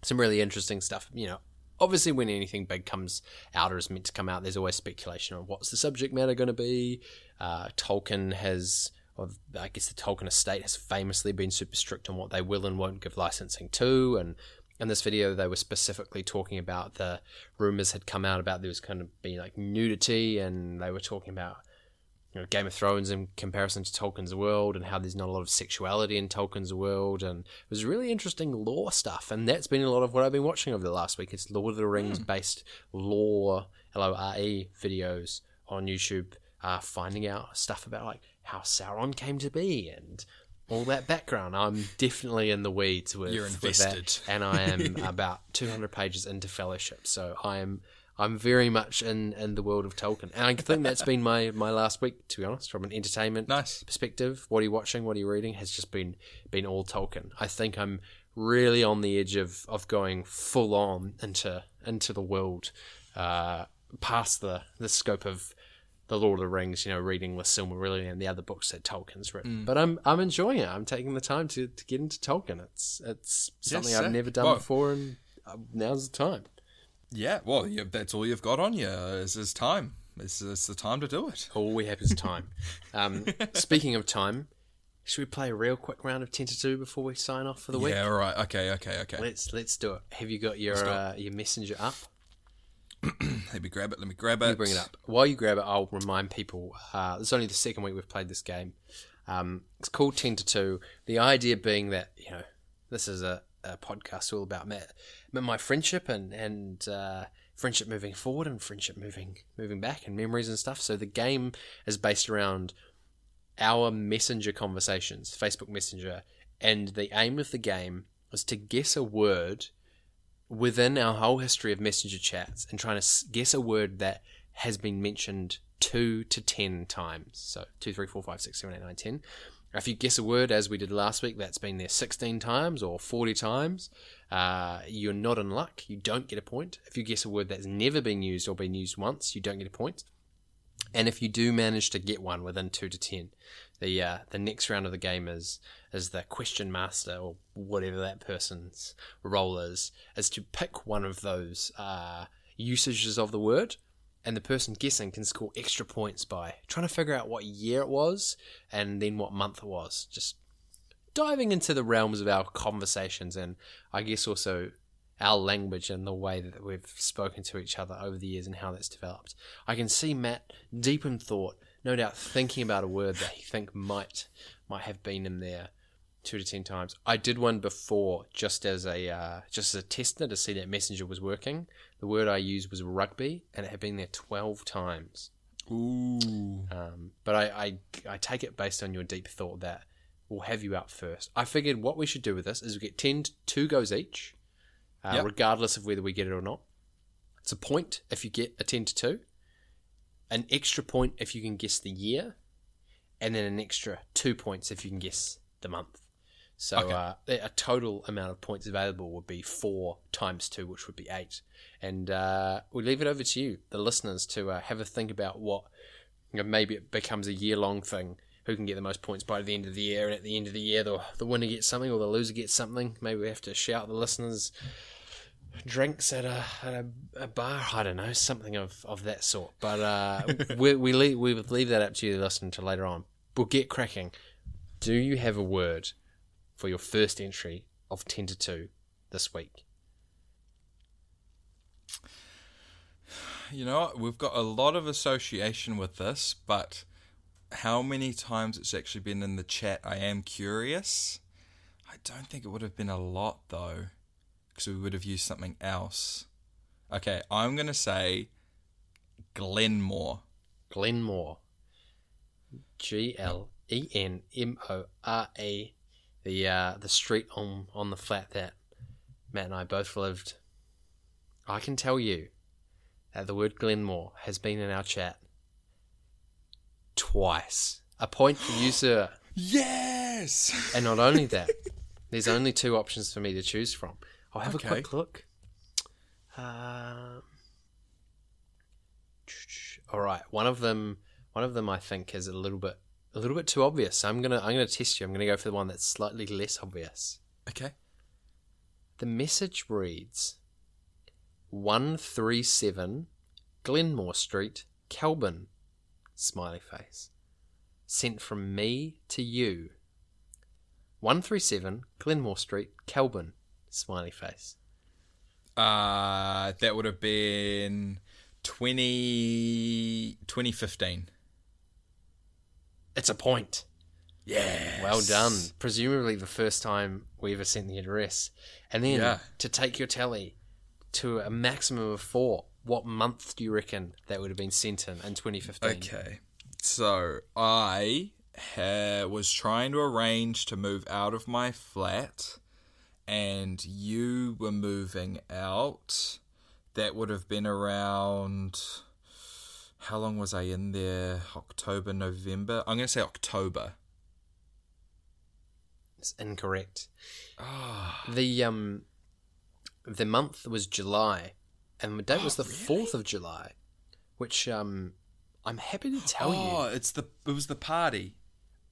some really interesting stuff. You know, obviously, when anything big comes out or is meant to come out, there's always speculation on what's the subject matter going to be. Uh, Tolkien has, I guess the Tolkien estate has famously been super strict on what they will and won't give licensing to, and in this video they were specifically talking about the rumors had come out about there was kind of being like nudity, and they were talking about you know, Game of Thrones in comparison to Tolkien's world and how there's not a lot of sexuality in Tolkien's world. And it was really interesting lore stuff. And that's been a lot of what I've been watching over the last week. It's Lord of the Rings based lore, L O R E videos on YouTube, uh, finding out stuff about like how Sauron came to be and all that background. I'm definitely in the weeds with, You're with that, and I am about 200 pages into Fellowship, so I am I'm very much in, in the world of Tolkien, and I think that's been my, my last week. To be honest, from an entertainment Nice. perspective, what are you watching, what are you reading, has just been been all Tolkien. I think I'm really on the edge of, of going full on into into the world, uh, past the the scope of the Lord of the Rings, you know, reading the Silmarillion and the other books that Tolkien's written. But I'm I'm enjoying it. I'm taking the time to, to get into Tolkien. It's it's something I've never done Well- before, and uh, now's the time. Yeah, well, you, that's all you've got on you. Is is time. It's, it's the time to do it. All we have is time. um, speaking of time, should we play a real quick round of ten to two before we sign off for the week? Yeah, all right. Okay, okay, okay. Let's let's do it. Have you got your uh, your messenger up? Let me grab it. Let me grab it. You bring it up. While you grab it, I'll remind people. Uh, is only the second week we've played this game. Um, it's called Ten to Two. The idea being that you know this is a, a podcast all about my, my friendship and and uh, friendship moving forward and friendship moving moving back and memories and stuff. So the game is based around our messenger conversations, Facebook Messenger, and the aim of the game is to guess a word within our whole history of messenger chats and trying to guess a word that has been mentioned two to ten times. So two, three, four, five, six, seven, eight, nine, ten. If you guess a word as we did last week, that's been there sixteen times or forty times. Uh, you're not in luck. You don't get a point. If you guess a word that's never been used or been used once, you don't get a point. And if you do manage to get one within two to ten, the uh, the next round of the game is is the question master or whatever that person's role is, is to pick one of those uh, usages of the word, and the person guessing can score extra points by trying to figure out what year it was and then what month it was. Just diving into the realms of our conversations and I guess also our language and the way that we've spoken to each other over the years and how that's developed. I can see Matt deep in thought, no doubt thinking about a word that he think might might have been in there two to ten times. I did one before just as a uh, just as a tester to see that Messenger was working. The word I used was rugby, and it had been there twelve times. Ooh. Um, but I, I I take it based on your deep thought that we'll have you up first. I figured what we should do with this is we get 10, two goes each, uh, Yep. regardless of whether we get it or not. It's a point if you get a 10 to 2, an extra point if you can guess the year, and then an extra two points if you can guess the month. So Okay. uh, a total amount of points available would be four times two, which would be eight. And uh, we leave it over to you, the listeners, to uh, have a think about what you know, maybe it becomes a year long thing. Who can get the most points by the end of the year? And at the end of the year, the, the winner gets something or the loser gets something. Maybe we have to shout the listeners drinks at a at a, a bar. I don't know, something of, of that sort. But uh, we we leave, we would leave that up to you to listen to later on. We'll get cracking. Do you have a word for your first entry of ten to two this week? You know, we've got a lot of association with this, but how many times it's actually been in the chat, I am curious. I don't think it would have been a lot though, because we would have used something else. Okay, I'm gonna say Glenmore. Glenmore. G L E N M O R E. The uh, the street on on the flat that Matt and I both lived. I can tell you that the word Glenmore has been in our chat twice. A point for you, sir. Yes. And not only that, there's only two options for me to choose from. I'll have Okay. a quick look. Um, all right, one of them, one of them, I think is a little bit, a little bit too obvious. I'm gonna, I'm gonna test you. I'm gonna go for the one that's slightly less obvious. Okay. The message reads: one three seven, Glenmore Street, Kelburn. Smiley face. Sent from me to you. 137 Glenmore Street, Kelburn. Smiley face. Uh, that would have been 20, 2015. It's a point. Yeah. Well done. Presumably the first time we ever sent the address. And then Yeah. to take your tally to a maximum of four, what month do you reckon that would have been sent in in 2015? Okay. So I ha- was trying to arrange to move out of my flat, and you were moving out. That would have been around. How long was I in there? October, November? I'm going to say October. It's incorrect. Ah. The um, the month was July, and the date was the fourth of July, which um, I'm happy to tell oh, you. Oh, it's the it was the party.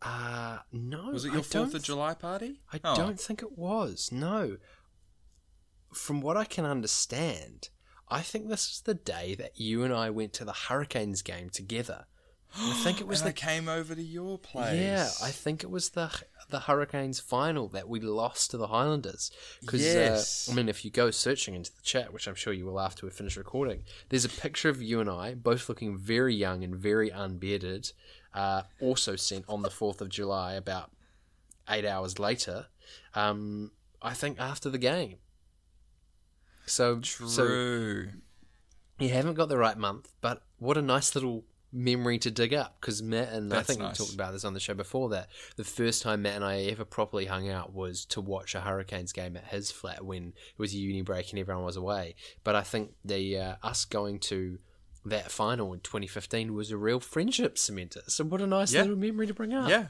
Uh no. Was it your Fourth of July party? I Oh. don't think it was. No. From what I can understand, I think this is the day that you and I went to the Hurricanes game together. I think it was and the I came over to your place. yeah. I think it was the the Hurricanes final that we lost to the Highlanders. Because Yes. uh, I mean, if you go searching into the chat, which I'm sure you will after we finish recording, there's a picture of you and I both looking very young and very unbearded. Uh, also sent on the fourth of July, about eight hours later. Um, I think after the game. So so True. you haven't got the right month, but what a nice little memory to dig up because Matt and I think nice. we talked about this on the show before that the first time Matt and I ever properly hung out was to watch a Hurricanes game at his flat when it was a uni break and everyone was away. But I think the uh, us going to that final in 2015 was a real friendship cementer. So what a nice Yeah. little memory to bring up. Yeah,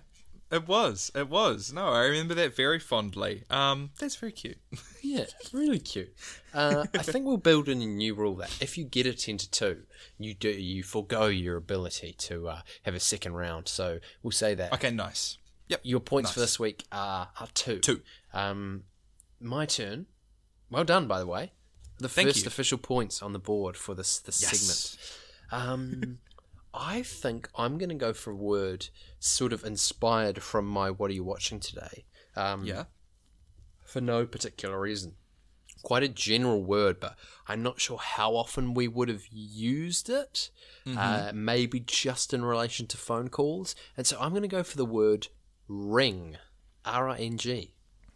it was. It was. No, I remember that very fondly. Um, that's very cute. Yeah, really cute. Uh, I think we'll build in a new rule that if you get a ten to two, you do you forego your ability to uh, have a second round. So we'll say that Okay, nice. Yep. your points for this week are are two. Two. Um, my turn. Well done, by the way. The Thank first you. official points on the board for this this Yes. segment. Um, I think I'm going to go for a word sort of inspired from my "What are you watching today?" Um, Yeah. for no particular reason. Quite a general word, but I'm not sure how often we would have used it. Uh, maybe just in relation to phone calls. And so I'm going to go for the word ring. R I N G.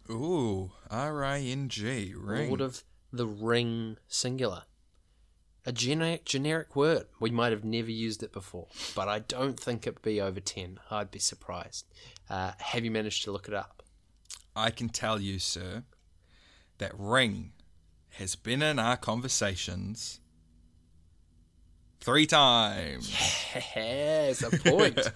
Ooh, R I N G. Ring. Lord of the Ring singular. A generic, generic word. We might have never used it before, but I don't think it'd be over 10. I'd be surprised. Uh, have you managed to look it up? I can tell you, sir, that ring has been in our conversations three times. Yes, a point.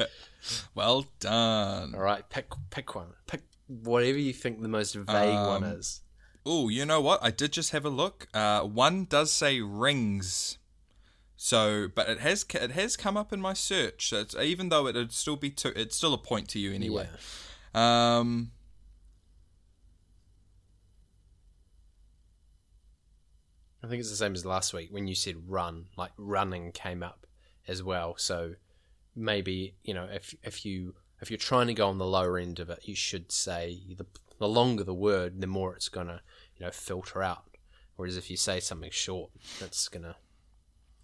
Well done. All right, pick pick one. Pick whatever you think the most vague one Um, is. Oh, you know what? I did just have a look. Uh, one does say rings. So, but it has it has come up in my search. So it's, even though it would still be two, it's still a point to you anyway. Um, I think it's the same as last week when you said run, like running came up as well. So maybe you know if if you if you're trying to go on the lower end of it, you should say the the longer the word, the more it's gonna you know filter out. Whereas if you say something short, that's gonna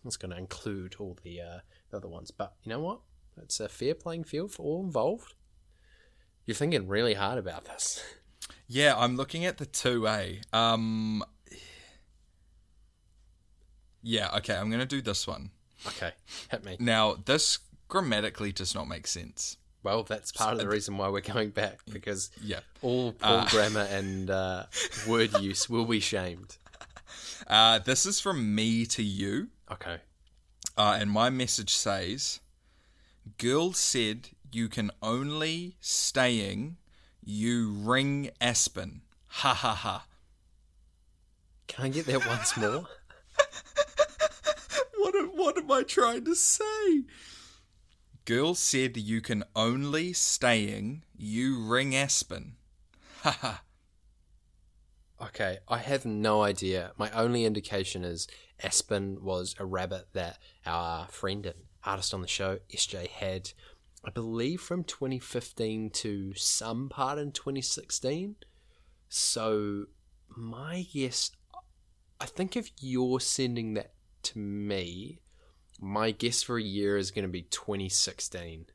that's gonna include all the, uh, the other ones. But you know what? It's a fair playing field for all involved. You're thinking really hard about this. Yeah, I'm looking at the 2A. Um, yeah, okay, I'm going to do this one. Okay, hit me. Now, this grammatically does not make sense. Well, that's part of the reason why we're going back because Yeah. all poor grammar and uh, word use will be shamed. Uh, this is from me to you, Okay. uh, and my message says Girl said you can only staying you ring Aspen. Ha ha ha. Can I get that once more? What am, what am I trying to say? Girl said you can only staying you ring Aspen. Ha ha. Okay, I have no idea. My only indication is Aspen was a rabbit that our friend and artist on the show, SJ, had, I believe, from 2015 to some part in 2016. So, my guess, I think if you're sending that to me, my guess for a year is going to be 2016.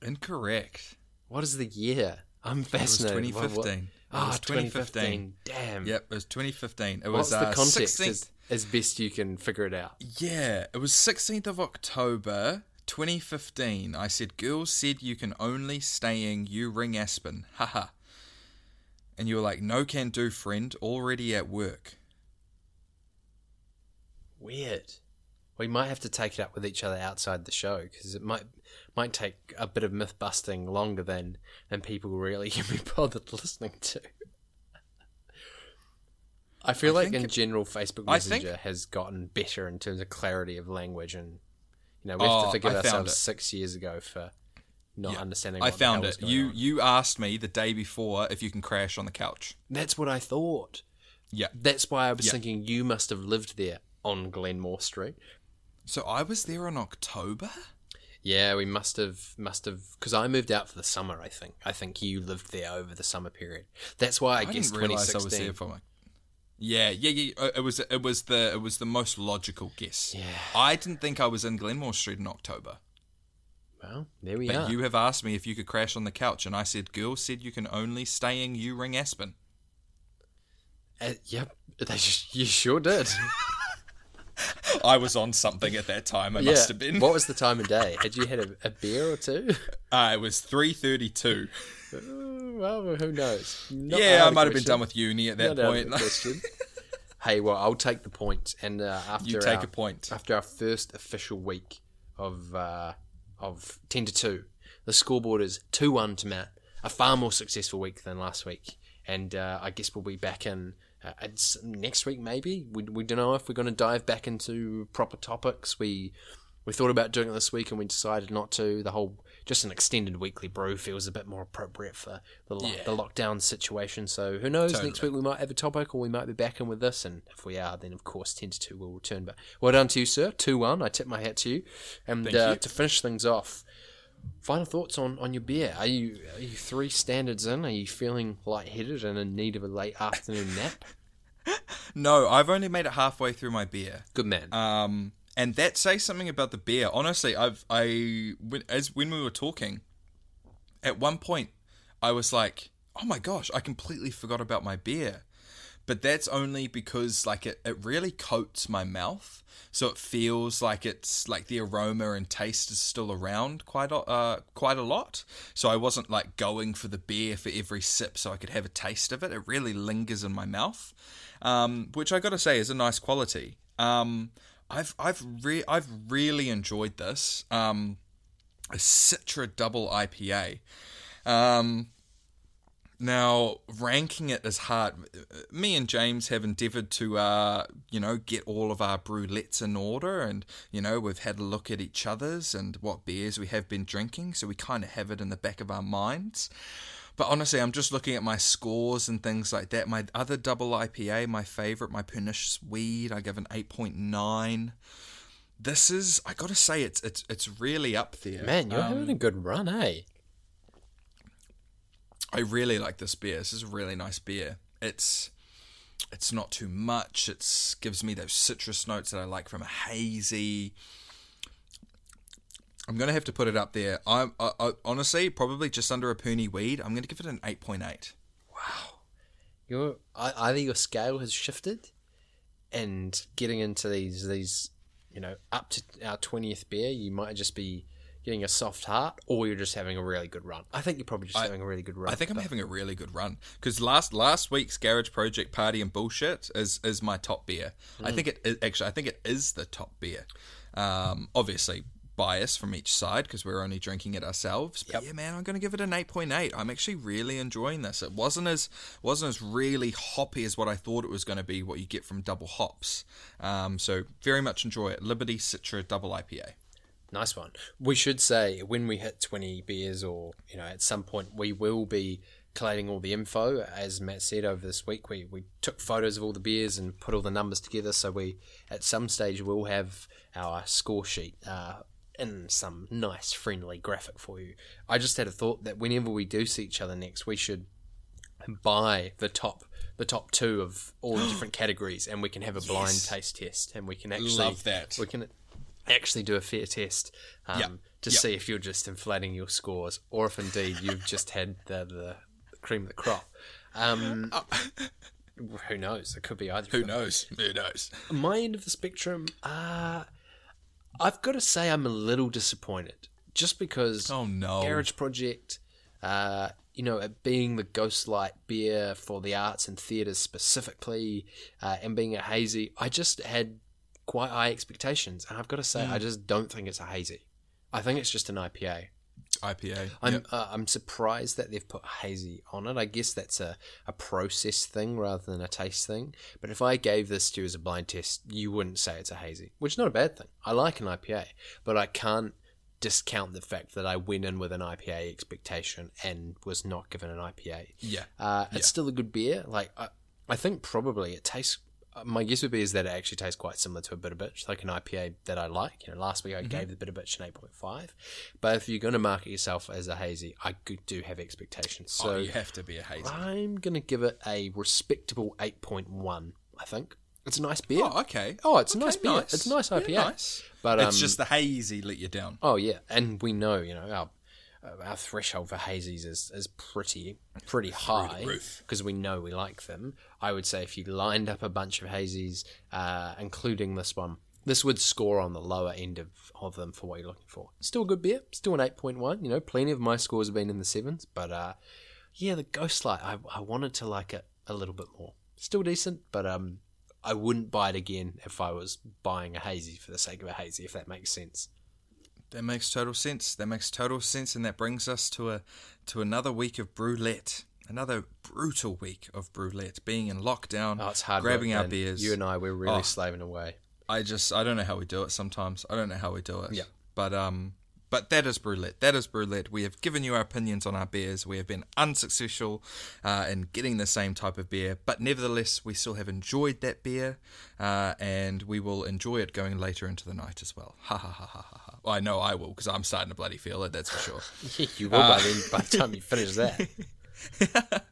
Incorrect. What is the year? I'm fascinated. It was fascinated. What- what- 2015. Ah, 2015. Damn. Yep, it was 2015. It What's was the uh, context 16th as, as best you can figure it out? Yeah, it was 16th of October 2015. I said, Girls said you can only staying you ring Aspen. Haha. And you were like, No can do, friend. Already at work. Weird. We might have to take it up with each other outside the show because it might might take a bit of myth busting longer than than people really can be bothered listening to. I feel I like in it- general, Facebook I think- Messenger has gotten better in terms of clarity of language, and you know we have Oh, to forgive ourselves it. six years ago for not Yeah. understanding. I What the hell found it. You on. you asked me the day before if you can crash on the couch. That's what I thought. Yeah. That's why I was Yeah. thinking you must have lived there on Glenmore Street. So I was there in October? Yeah, we must have must have because I moved out for the summer. I think I think you lived there over the summer period. That's why I, I guess didn't realize I 2016. was there for like yeah, yeah, yeah. uh, It was it was the it was the most logical guess. Yeah. I didn't think I was in Glenmore Street in October. well, there we But are. you have asked me if you could crash on the couch, and I said, "Girl said you can only staying you ring Aspen." Uh, yep, they you sure did. I was on something at that time. I yeah. must have been. What was the time of day? Had you had a, a beer or two? Uh, it was three thirty-two. well, who knows? Not Yeah, I might have been done with uni at that Not point. hey, well, I'll take the point. And uh, after You take our- a point. after our first official week of uh, of ten to two, the scoreboard is two one to Matt. A far more successful week than last week, and uh, I guess we'll be back in. Uh, it's next week, maybe. We, we don't know if we're going to dive back into proper topics. We we thought about doing it this week, and we decided not to. The whole just an extended weekly brew feels a bit more appropriate for the lo- Yeah. the lockdown situation. So who knows? Next week we might have a topic, or we might be back in with this. And if we are, then of course ten to two will return. But well done to you, sir. Two one. I tip my hat to you. And uh, you. to finish things off, final thoughts on, on your beer. Are you are you three standards in? Are you feeling lightheaded and in need of a late afternoon nap? No, I've only made it halfway through my beer. Good man. Um, and that says something about the beer. Honestly, I've I when, as when we were talking, at one point, I was like, "Oh my gosh, I completely forgot about my beer." But that's only because like it, it really coats my mouth, so it feels like it's like the aroma and taste is still around quite a, uh, quite a lot. So I wasn't like going for the beer for every sip, so I could have a taste of it. It really lingers in my mouth, um, which I got to say is a nice quality. Um, I've I've re- I've really enjoyed this. Um, a Citra Double IPA. Um, now ranking it is hard. Me and James have endeavoured to, uh, you know, get all of our brew-lettes in order, and you know we've had a look at each other's and what beers we have been drinking, so we kind of have it in the back of our minds. But honestly, I'm just looking at my scores and things like that. My other double IPA, my favourite, my Pernicious Weed, I give an 8.9. This is, I gotta say, it's it's it's really up there. man, you're Um, having a good run, eh? I really like this beer. This is a really nice beer. It's it's not too much. It's gives me those citrus notes that I like from a hazy. I'm gonna have to put it up there. I'm I, I, honestly probably just under a Poonie weed. I'm gonna give it an eight point eight. Wow, Your either your scale has shifted, and getting into these these you know up to our twentieth beer, you might just be getting a soft heart, or you're just having a really good run. I think you're probably just having a really good run. I think I'm but- having a really good run because last last week's Garage Project Party and Bullshit is is my top beer. I think it is, actually I think it is the top beer. Um, obviously bias from each side because we're only drinking it ourselves. But yeah, man, I'm going to give it an 8.8. I'm actually really enjoying this. It wasn't as wasn't as really hoppy as what I thought it was going to be. What you get from double hops. Um, so very much enjoy it. Liberty Citra Double IPA. Nice one. We should say when we hit 20 beers, or you know, at some point, we will be collating all the info. As Matt said over this week, we, we took photos of all the beers and put all the numbers together. So we, at some stage, will have our score sheet uh, in some nice, friendly graphic for you. I just had a thought that whenever we do see each other next, we should buy the top. The top two of all the different categories, and we can have a blind Yes. taste test, and we can actually Love that. We can actually do a fair test um, Yep. to Yep. see if you're just inflating your scores or if indeed you've just had the, the cream of the crop. Um, who knows? It could be either. Who knows? Who knows? My end of the spectrum, uh, I've got to say I'm a little disappointed just because Oh no. Garage Project, uh, you know, it being the Ghostlight beer for the arts and theatres specifically, uh, and being a hazy, I just had quite high expectations, and I've got to say, I just don't think it's a hazy. I think it's just an IPA. IPA. I'm Yep. uh, I'm surprised that they've put hazy on it. I guess that's a, a process thing rather than a taste thing. But if I gave this to you as a blind test, you wouldn't say it's a hazy, which is not a bad thing. I like an IPA, but I can't discount the fact that I went in with an IPA expectation and was not given an IPA. Yeah. Uh, it's still a good beer. Like I, I think probably it tastes. My guess would be is that it actually tastes quite similar to a bitter bitch, like an IPA that I like. You know, last week I gave the bitter bitch an eight point five, but if you're going to market yourself as a hazy, I do have expectations. So oh, you have to be a hazy. I'm going to give it a respectable eight point one. I think it's a nice beer. Oh, okay. Oh, it's a nice beer. It's a nice Yeah, IPA. nice. But it's um, just the hazy let you down. Oh yeah, and we know you know our our threshold for hazies is, is pretty pretty high because we know we like them. I would say if you lined up a bunch of hazies, uh, including this one, this would score on the lower end of, of them for what you're looking for. Still a good beer, still an eight point one. You know, plenty of my scores have been in the sevens, but uh, yeah, the Ghostlight, I I wanted to like it a little bit more. Still decent, but um. I wouldn't buy it again if I was buying a hazy for the sake of a hazy, if that makes sense. That makes total sense. That makes total sense, and that brings us to a to another week of brew-lette. Another brutal week of brew-lette. Being in lockdown, Oh, it's hard. grabbing work, our man. beers. You and I, we're really Oh. slaving away. I just I don't know how we do it sometimes. I don't know how we do it. Yeah. But um but that is brew-lette. That is brew-lette. We have given you our opinions on our beers. We have been unsuccessful uh, in getting the same type of beer, but nevertheless, we still have enjoyed that beer, uh, and we will enjoy it going later into the night as well. Ha ha ha ha ha. Well, I know I will because I'm starting to bloody feel it. That's for sure. you will by then. By the time you finish that,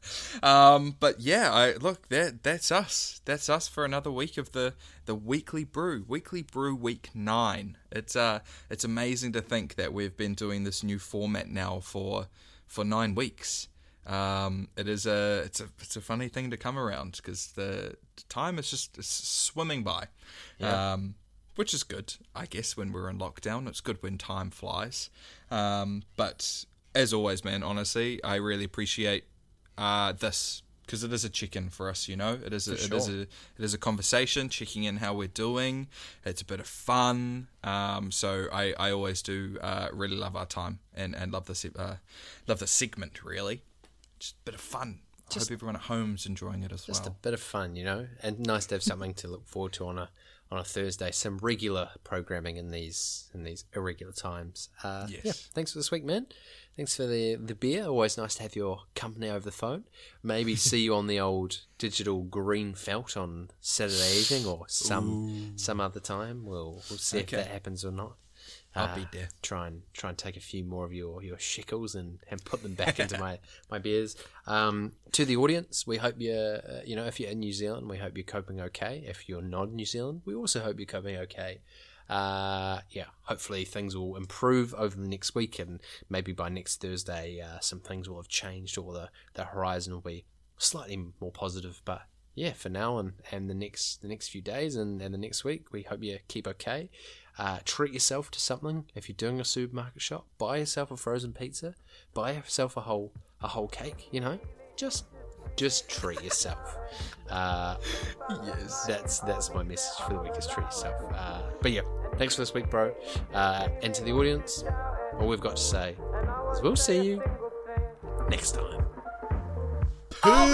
Um, but yeah, I look that that's us. That's us for another week of the the weekly brew, weekly brew week nine. It's uh, it's amazing to think that we've been doing this new format now for for nine weeks. Um, it is a it's a it's a funny thing to come around because the time is just swimming by. Um, which is good, I guess, when we're in lockdown. It's good when time flies. Um, but as always, man, honestly, I really appreciate uh, this because it is a check-in for us. You know, it is a, it is a it is a conversation, checking in how we're doing. It's a bit of fun. Um, so I, I always do uh, really love our time and, and love this uh, love the segment really. Just a bit of fun. I hope everyone at home's enjoying it as well. just a bit of fun, you know, and nice to have something to look forward to on a on a Thursday. Some regular programming in these in these irregular times. Uh, Yes. Yeah. Thanks for this week, man. Thanks for the the beer. Always nice to have your company over the phone. Maybe see you on the old digital green felt on Saturday evening or some some other time. We'll we'll see Okay. if that happens or not. I'll uh, be there. Try and try and take a few more of your, your shekels and, and put them back into my, my beers. Um, to the audience, we hope you're uh, you know if you're in New Zealand, we hope you're coping okay. If you're not in New Zealand, we also hope you're coping okay. Uh, yeah, hopefully things will improve over the next week, and maybe by next Thursday, uh, some things will have changed, or the, the horizon will be slightly more positive. But yeah, for now and, and the next the next few days and, and the next week, we hope you keep okay. Uh, treat yourself to something. If you're doing a supermarket shop, buy yourself a frozen pizza. Buy yourself a whole a whole cake. You know, just just treat yourself. Uh, Yes. that's that's my message for the week is treat yourself. Uh, but yeah, thanks for this week, bro. Uh, and to the audience, all we've got to say is we'll see you next time. I'll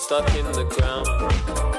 stuck in the ground.